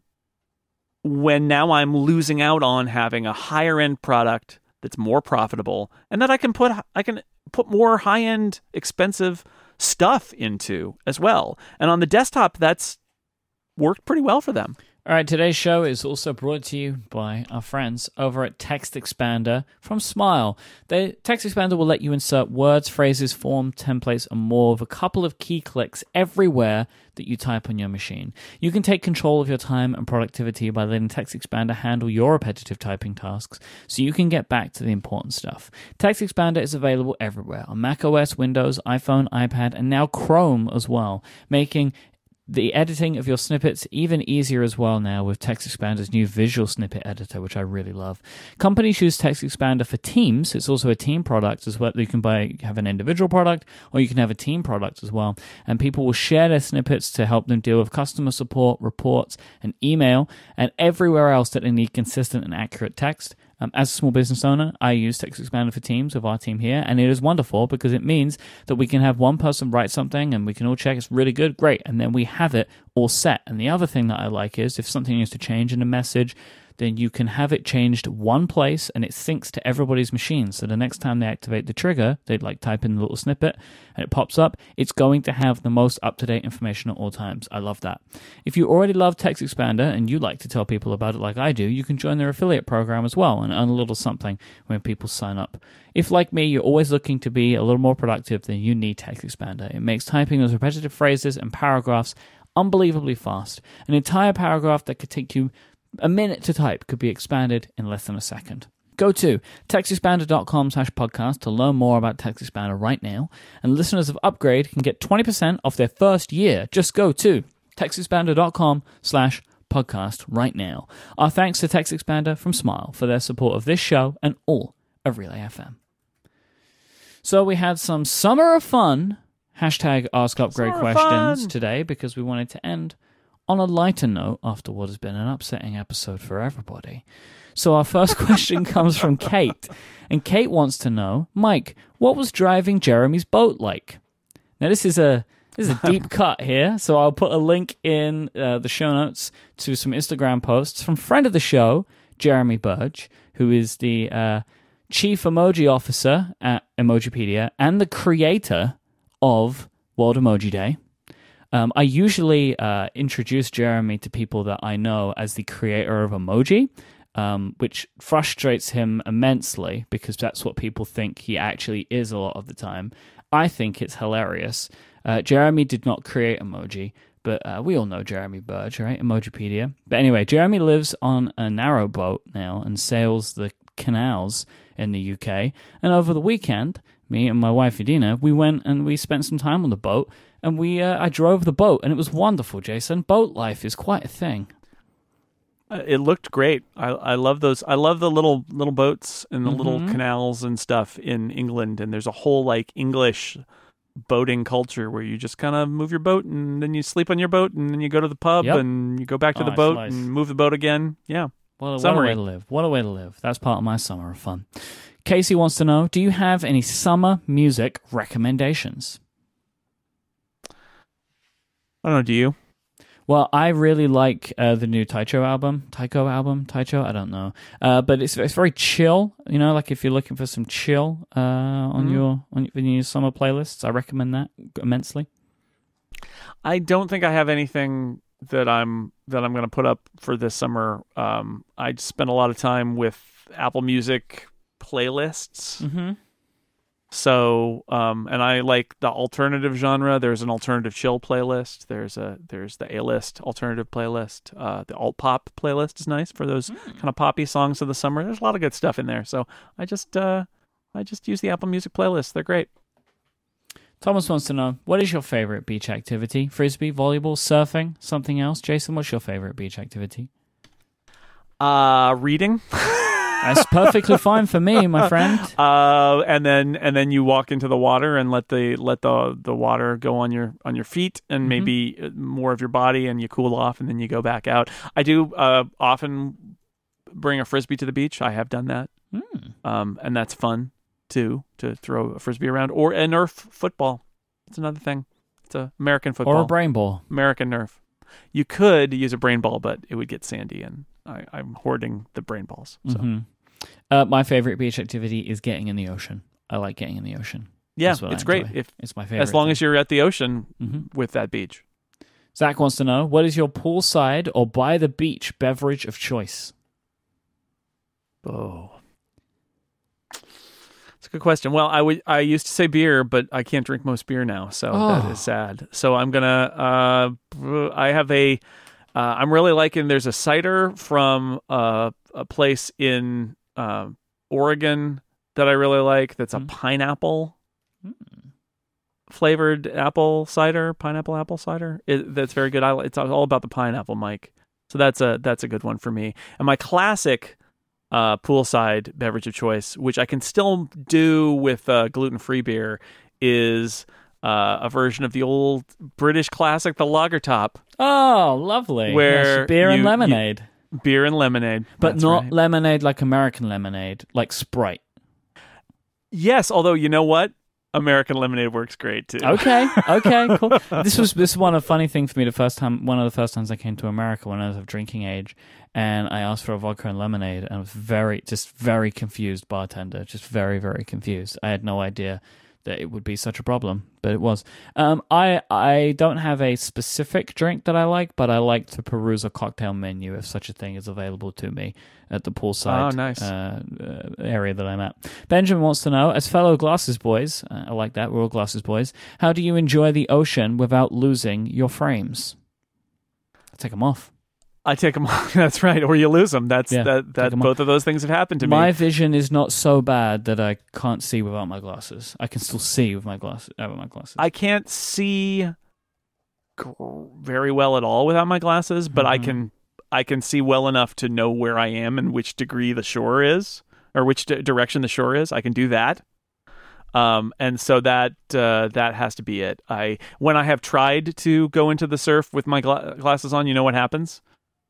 Speaker 2: When now I'm losing out on having a higher end product that's more profitable and that I can put I can put more high-end expensive stuff into as well. And on the desktop that's worked pretty well for them.
Speaker 1: All right, today's show is also brought to you by our friends over at TextExpander from Smile. The TextExpander will let you insert words, phrases, form, templates, and more with a couple of key clicks everywhere that you type on your machine. You can take control of your time and productivity by letting TextExpander handle your repetitive typing tasks so you can get back to the important stuff. TextExpander is available everywhere on macOS, Windows, iPhone, iPad, and now Chrome as well, making the editing of your snippets even easier as well now with TextExpander's new visual snippet editor, which I really love. Companies use TextExpander for teams. It's also a team product as well. You can buy have an individual product or you can have a team product as well. And people will share their snippets to help them deal with customer support, reports, and email, and everywhere else that they need consistent and accurate text. Um, as a small business owner, I use TextExpander for Teams with our team here, and it is wonderful because it means that we can have one person write something and we can all check it's really good, great, and then we have it all set. And the other thing that I like is if something needs to change in a message, then you can have it changed one place and it syncs to everybody's machine. So the next time they activate the trigger, they'd like type in the little snippet and it pops up. It's going to have the most up to date information at all times. I love that. If you already love TextExpander and you like to tell people about it like I do, you can join their affiliate program as well and earn a little something when people sign up. If, like me, you're always looking to be a little more productive, then you need TextExpander. It makes typing those repetitive phrases and paragraphs unbelievably fast. An entire paragraph that could take you a minute to type could be expanded in less than a second. Go to textexpander.com slash podcast to learn more about TextExpander right now. And listeners of Upgrade can get 20% off their first year. Just go to textexpander.com slash podcast right now. Our thanks to TextExpander from Smile for their support of this show and all of Relay FM. So we had some summer of fun, hashtag ask upgrade questions
Speaker 2: fun.
Speaker 1: today because we wanted to end on a lighter note after what has been an upsetting episode for everybody. So our first question comes from Kate, and Kate wants to know, Myke, what was driving Jeremy's boat like? Now this is a this is a deep cut here, so I'll put a link in uh, the show notes to some Instagram posts from friend of the show, Jeremy Burge, who is the uh, chief emoji officer at Emojipedia and the creator of World Emoji Day. Um, I usually uh, introduce Jeremy to people that I know as the creator of emoji, um, which frustrates him immensely because that's what people think he actually is a lot of the time. I think it's hilarious. Uh, Jeremy did not create emoji, but uh, we all know Jeremy Burge, right? Emojipedia. But anyway, Jeremy lives on a narrow boat now and sails the canals in the UK. And over the weekend, me and my wife Adina, we went and we spent some time on the boat and we uh, I drove the boat and it was wonderful, Jason. Boat life is quite a thing.
Speaker 2: Uh, it looked great. I I love those. I love the little little boats and the little
Speaker 1: Mhm.
Speaker 2: canals and stuff in England. And there's a whole like English boating culture where you just kind of move your boat and then you sleep on your boat and then you go to the pub
Speaker 1: Yep.
Speaker 2: and you go back to
Speaker 1: Oh,
Speaker 2: the boat
Speaker 1: nice.
Speaker 2: and move the boat again. Yeah.
Speaker 1: What a, what a way to live. What a way to live. That's part of my summer of fun. Casey wants to know, do you have any summer music recommendations?
Speaker 2: I don't know. Do you?
Speaker 1: Well, I really like uh, the new Taicho album. Taiko album? Taicho? I don't know. Uh, but it's it's very chill. You know, like if you're looking for some chill uh, on
Speaker 2: Mhm.
Speaker 1: your on your summer playlists, I recommend that immensely.
Speaker 2: I don't think I have anything that I'm that I'm going to put up for this summer. Um, I spent a lot of time with Apple Music playlists.
Speaker 1: Mm-hmm.
Speaker 2: So, um, and I like the alternative genre. There's an alternative chill playlist. There's a there's the A list alternative playlist. Uh, the alt pop playlist is nice for those kind of poppy songs of the summer. There's a lot of good stuff in there. So I just uh, I just use the Apple Music playlist. They're great.
Speaker 1: Thomas wants to know what is your favorite beach activity? Frisbee, volleyball, surfing, something else? Jason, what's your favorite beach activity?
Speaker 2: Uh, reading.
Speaker 1: That's perfectly fine for me, my friend.
Speaker 2: Uh, and then and then you walk into the water and let the let the the water go on your on your feet and maybe uh, more of your body and you cool off and then you go back out. I do uh, often bring a frisbee to the beach. I have done that,
Speaker 1: Hmm.
Speaker 2: um, and that's fun too to throw a frisbee around or a Nerf football. It's another thing. It's a American football.
Speaker 1: Or a brain ball.
Speaker 2: American Nerf. You could use a brain ball, but it would get sandy, and I, I'm hoarding the brain balls. So
Speaker 1: Mhm. Uh, my favorite beach activity is getting in the ocean. I like getting in the ocean.
Speaker 2: yeah,
Speaker 1: That's what I
Speaker 2: it's great if
Speaker 1: It's my favorite.
Speaker 2: as long as you're at the ocean
Speaker 1: hmm
Speaker 2: with that beach.
Speaker 1: Zach wants to know what is your poolside or by the beach beverage of choice?
Speaker 2: Oh, it's a good question. Well, I would I used to say beer, but I can't drink most beer now, so that
Speaker 1: Oh.
Speaker 2: is sad. So I'm gonna. Uh, I have a. Uh, I'm really liking. There's a cider from uh, a place in uh, Oregon that I really like. That's a
Speaker 1: Mm.
Speaker 2: pineapple
Speaker 1: Mm.
Speaker 2: flavored apple cider, pineapple apple cider. It, that's very good. I, it's all about the pineapple, Mike. So that's a that's a good one for me. And my classic uh, poolside beverage of choice, which I can still do with uh, gluten free beer, is uh, a version of the old British classic, the Lager Top,
Speaker 1: Oh, lovely.
Speaker 2: Where
Speaker 1: Yes, beer
Speaker 2: you-
Speaker 1: and lemonade.
Speaker 2: Beer and lemonade,
Speaker 1: but
Speaker 2: That's
Speaker 1: not
Speaker 2: right.
Speaker 1: lemonade like American lemonade, like Sprite.
Speaker 2: yes. Although you know what, American lemonade works great too.
Speaker 1: Okay, okay, cool. This was this is one a funny thing for me. The first time, one of the first times I came to America when I was of drinking age, and I asked for a vodka and lemonade, and I was very, just very confused bartender, just very, very confused. I had no idea that it would be such a problem, but it was. Um, I I don't have a specific drink that I like, but I like to peruse a cocktail menu if such a thing is available to me at the poolside
Speaker 2: Oh, nice.
Speaker 1: uh, uh, area that I'm at. Benjamin wants to know, as fellow glasses boys, uh, I like that, we're all glasses boys, how do you enjoy the ocean without losing your frames? I take them off.
Speaker 2: I take them. Off. That's right, or you lose them. That's
Speaker 1: Yeah,
Speaker 2: that. That both of those things have happened to me.
Speaker 1: My vision is not so bad that I can't see without my glasses. I can still see with my glasses. Uh, with my glasses.
Speaker 2: I can't see very well at all without my glasses, but I
Speaker 1: Mhm.
Speaker 2: can I can see well enough to know where I am and which degree the shore is, or which di- direction the shore is. I can do that. Um, and so that uh, that has to be it. I when I have tried to go into the surf with my gla- glasses on, you know what happens?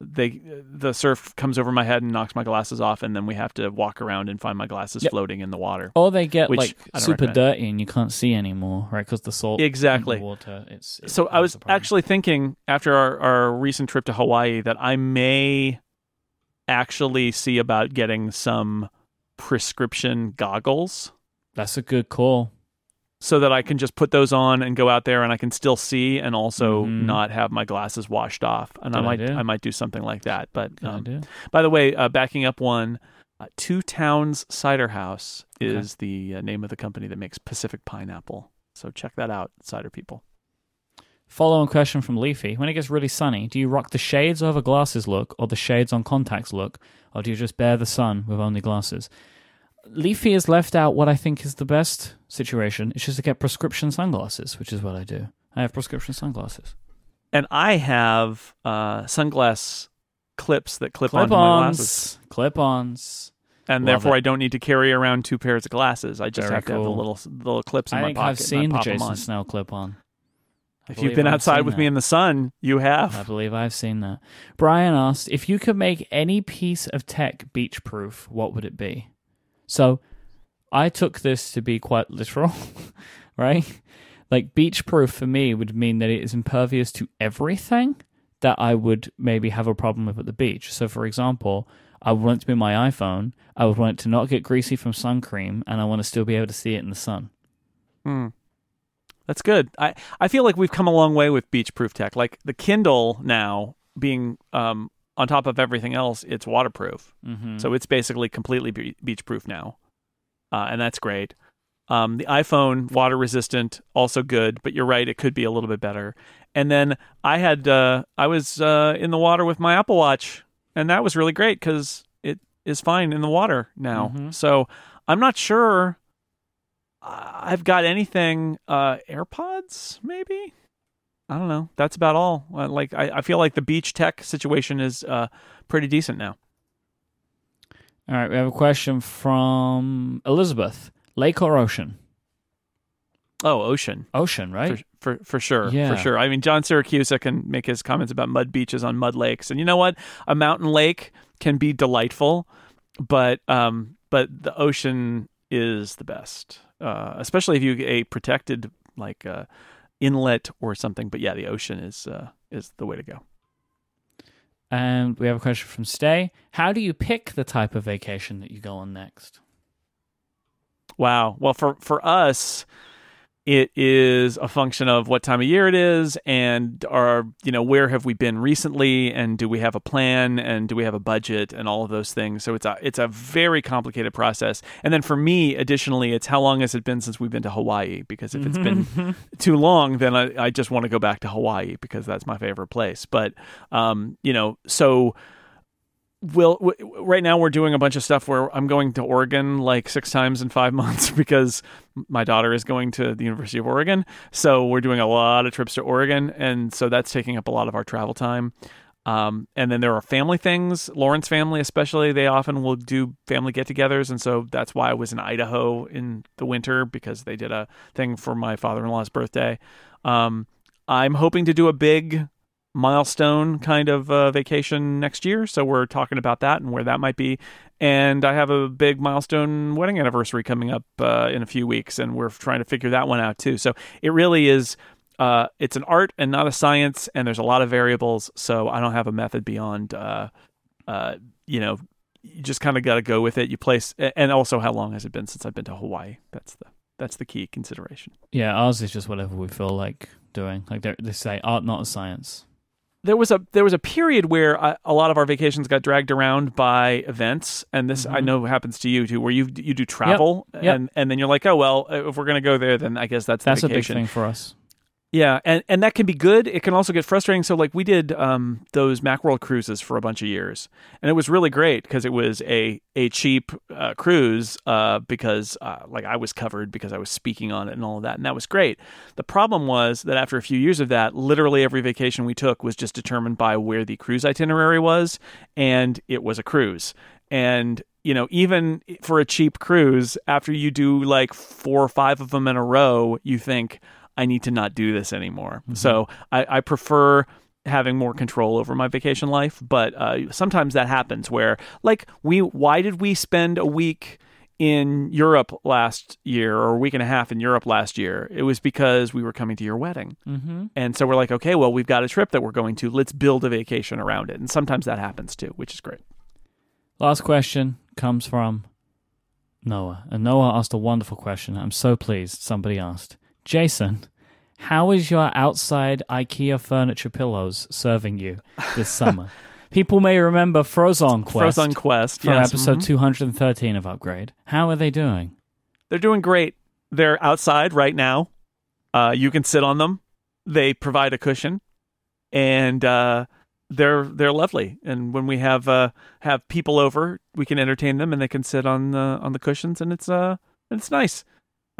Speaker 2: They the surf comes over my head and knocks my glasses off, and then we have to walk around and find my glasses
Speaker 1: Yep.
Speaker 2: floating in the water.
Speaker 1: or they get
Speaker 2: which
Speaker 1: like super
Speaker 2: recommend.
Speaker 1: dirty and you can't see anymore, right? Because the salt
Speaker 2: Exactly.
Speaker 1: the water. It's, it
Speaker 2: so I was actually thinking after our, our recent trip to Hawaii that I may actually see about getting some prescription goggles
Speaker 1: that's a good call.
Speaker 2: So that I can just put those on and go out there and I can still see and also
Speaker 1: Mhm.
Speaker 2: not have my glasses washed off. And I might
Speaker 1: idea.
Speaker 2: I might do something like that. But um, by the way, uh, backing up one, uh, Two Towns Cider House
Speaker 1: Okay.
Speaker 2: is the uh, name of the company that makes Pacific Pineapple. So check that out, cider people.
Speaker 1: Follow-on question from Leafy: When it gets really sunny, do you rock the shades over glasses look, or the shades on contacts look, or do you just bear the sun with only glasses? Leafy has left out what I think is the best situation. It's just to get prescription sunglasses, which is what I do. I have prescription sunglasses.
Speaker 2: And I have uh, sunglass clips that clip, onto my glasses.
Speaker 1: Clip-ons, clip-ons.
Speaker 2: and
Speaker 1: Love
Speaker 2: therefore
Speaker 1: it.
Speaker 2: I don't need to carry around two pairs of glasses. I just
Speaker 1: Very
Speaker 2: have to have the little little clips in
Speaker 1: I
Speaker 2: my
Speaker 1: think
Speaker 2: pocket.
Speaker 1: I've seen the Jason
Speaker 2: on.
Speaker 1: Snell clip-on. I
Speaker 2: If you've been
Speaker 1: I've
Speaker 2: outside with
Speaker 1: that.
Speaker 2: me in the sun, you have.
Speaker 1: I believe I've seen that. Brian asked if you could make any piece of tech beach proof, what would it be? So I took this to be quite literal, right? Like beach proof for me would mean that it is impervious to everything that I would maybe have a problem with at the beach. So for example, I would want it to be my iPhone. I would want it to not get greasy from sun cream, and I want to still be able to see it in the sun.
Speaker 2: Hmm. That's good. I, I feel like we've come a long way with beach proof tech. Like the Kindle now being um, on top of everything else, it's waterproof.
Speaker 1: Mm-hmm.
Speaker 2: So it's basically completely be- beach proof now. Uh, and that's great. Um, the iPhone, water resistant, also good, but you're right, it could be a little bit better. And then I had, uh, I was uh, in the water with my Apple Watch, and that was really great because it is fine in the water now.
Speaker 1: Mhm.
Speaker 2: So I'm not sure I've got anything. Uh, AirPods, maybe. I don't know. That's about all. Uh, like I, I feel like the beach tech situation is uh, pretty decent now.
Speaker 1: All right, we have a question from Elizabeth. Lake or ocean?
Speaker 2: Oh, ocean.
Speaker 1: Ocean, right?
Speaker 2: For, for for sure,
Speaker 1: Yeah.
Speaker 2: for sure. I mean, John Siracusa can make his comments about mud beaches on mud lakes, and you know what? A mountain lake can be delightful, but um, but the ocean is the best, uh, especially if you get a protected like uh, inlet or something. But yeah, the ocean is uh, is the way to go.
Speaker 1: And we have a question from Stay. How do you pick the type of vacation that you go on next?
Speaker 2: Wow. Well, for for us, it is a function of what time of year it is, and our you know where have we been recently, and do we have a plan, and do we have a budget, and all of those things. So it's a it's a very complicated process. And then for me, additionally, it's how long has it been since we've been to Hawaii? Because if it's been too long, then I, I just want to go back to Hawaii because that's my favorite place. But um, you know, so will w- right now we're doing a bunch of stuff where I'm going to Oregon like six times in five months because my daughter is going to the University of Oregon. So we're doing a lot of trips to Oregon, and so that's taking up a lot of our travel time. Um, and then there are family things. Lauren's family, especially, they often will do family get-togethers, and so that's why I was in Idaho in the winter because they did a thing for my father-in-law's birthday. Um, I'm hoping to do a big milestone kind of uh, vacation next year. So we're talking about that and where that might be. And I have a big milestone wedding anniversary coming up uh, in a few weeks, and we're trying to figure that one out too. So it really is. Uh, it's an art and not a science, and there's a lot of variables. So I don't have a method beyond, uh, uh, you know, you just kind of got to go with it. You place, and also how long has it been since I've been to Hawaii? That's the that's the key consideration.
Speaker 1: Yeah, ours is just whatever we feel like doing. Like they they say, art not a science.
Speaker 2: There was a there was a period where I, a lot of our vacations got dragged around by events, and this I
Speaker 1: Mhm.
Speaker 2: know happens to you too, where you you do travel,
Speaker 1: Yep.
Speaker 2: and and then you're like, oh well, if we're gonna go there, then I guess that's the
Speaker 1: That's a big thing for us.
Speaker 2: Yeah, and and that can be good. It can also get frustrating. So like we did um, those MacWorld cruises for a bunch of years, and it was really great because it was a a cheap uh, cruise uh, because uh, like I was covered because I was speaking on it and all of that, and that was great. The problem was that after a few years of that, literally every vacation we took was just determined by where the cruise itinerary was, and it was a cruise. And you know, even for a cheap cruise, after you do like four or five of them in a row, you think. I need to not do this anymore. So I, I prefer having more control over my vacation life, but uh, sometimes that happens where, like, we why did we spend a week in Europe last year or a week and a half in Europe last year? It was because we were coming to your wedding.
Speaker 1: Mm-hmm.
Speaker 2: And so we're like, okay, well, we've got a trip that we're going to. Let's build a vacation around it. And sometimes that happens too, which is great.
Speaker 1: Last question comes from Noah. And Noah asked a wonderful question. I'm so pleased somebody asked. Jason, how is your outside IKEA furniture pillows serving you this summer? People may remember Frozone Quest
Speaker 2: Frozen Quest.
Speaker 1: from
Speaker 2: yes,
Speaker 1: episode
Speaker 2: mhm.
Speaker 1: 213 of Upgrade. How are they doing?
Speaker 2: They're doing great. They're outside right now. Uh, you can sit on them. They provide a cushion, and uh, they're they're lovely. And when we have uh, have people over, we can entertain them, and they can sit on the on the cushions, and it's uh it's nice.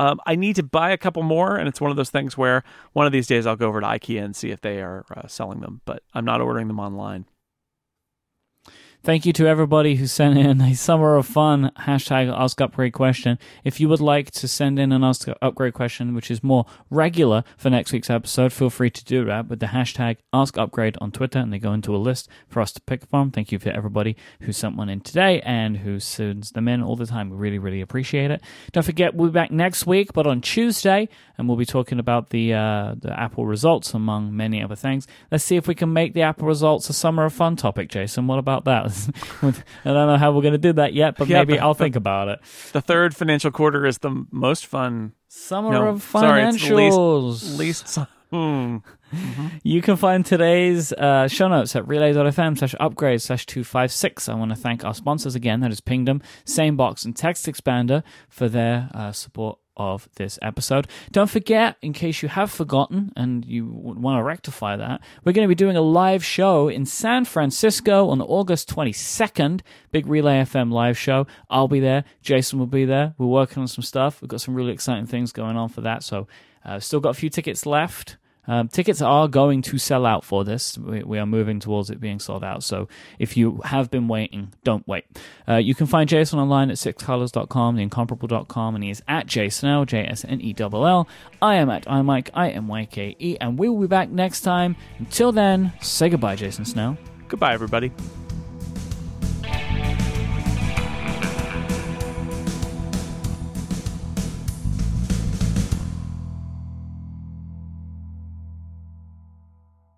Speaker 2: Um, I need to buy a couple more, and it's one of those things where one of these days I'll go over to IKEA and see if they are uh, selling them. But I'm not ordering them online.
Speaker 1: Thank you to everybody who sent in a summer of fun hashtag Ask Upgrade question. If you would like to send in an Ask Upgrade question, which is more regular for next week's episode, feel free to do that with the hashtag Ask Upgrade on Twitter, and they go into a list for us to pick from. Thank you for everybody who sent one in today and who sends them in all the time. We really, really appreciate it. Don't forget, we'll be back next week, but on Tuesday, and we'll be talking about the uh, the Apple results among many other things. Let's see if we can make the Apple results a summer of fun topic, Jason. What about that? I don't know how we're going to do that yet, but
Speaker 2: Yeah,
Speaker 1: maybe
Speaker 2: but-
Speaker 1: I'll think about it.
Speaker 2: The third financial quarter is the most fun,
Speaker 1: Summer
Speaker 2: No,
Speaker 1: of
Speaker 2: sorry, it's the least-
Speaker 1: financials.
Speaker 2: least. su- Hmm.
Speaker 1: You can find today's uh, show notes at relay.fm slash upgrade slash 256. I want to thank our sponsors again, that is Pingdom, Sanebox, and TextExpander for their uh, support of this episode. Don't forget, in case you have forgotten and you want to rectify that, we're going to be doing a live show in San Francisco on August 22nd. Big Relay FM live show. I'll be there. Jason will be there. We're working on some stuff. We've got some really exciting things going on for that. So, uh, still got a few tickets left. Um, tickets are going to sell out for this. We, we are moving towards it being sold out. So if you have been waiting, don't wait. Uh, you can find Jason online at sixcolors.com, theincomparable.com, and he is at JSNL, J S N E L L. I am at iMyke, I M Y K E, and we will be back next time. Until then, say goodbye, Jason Snell.
Speaker 2: Goodbye, everybody.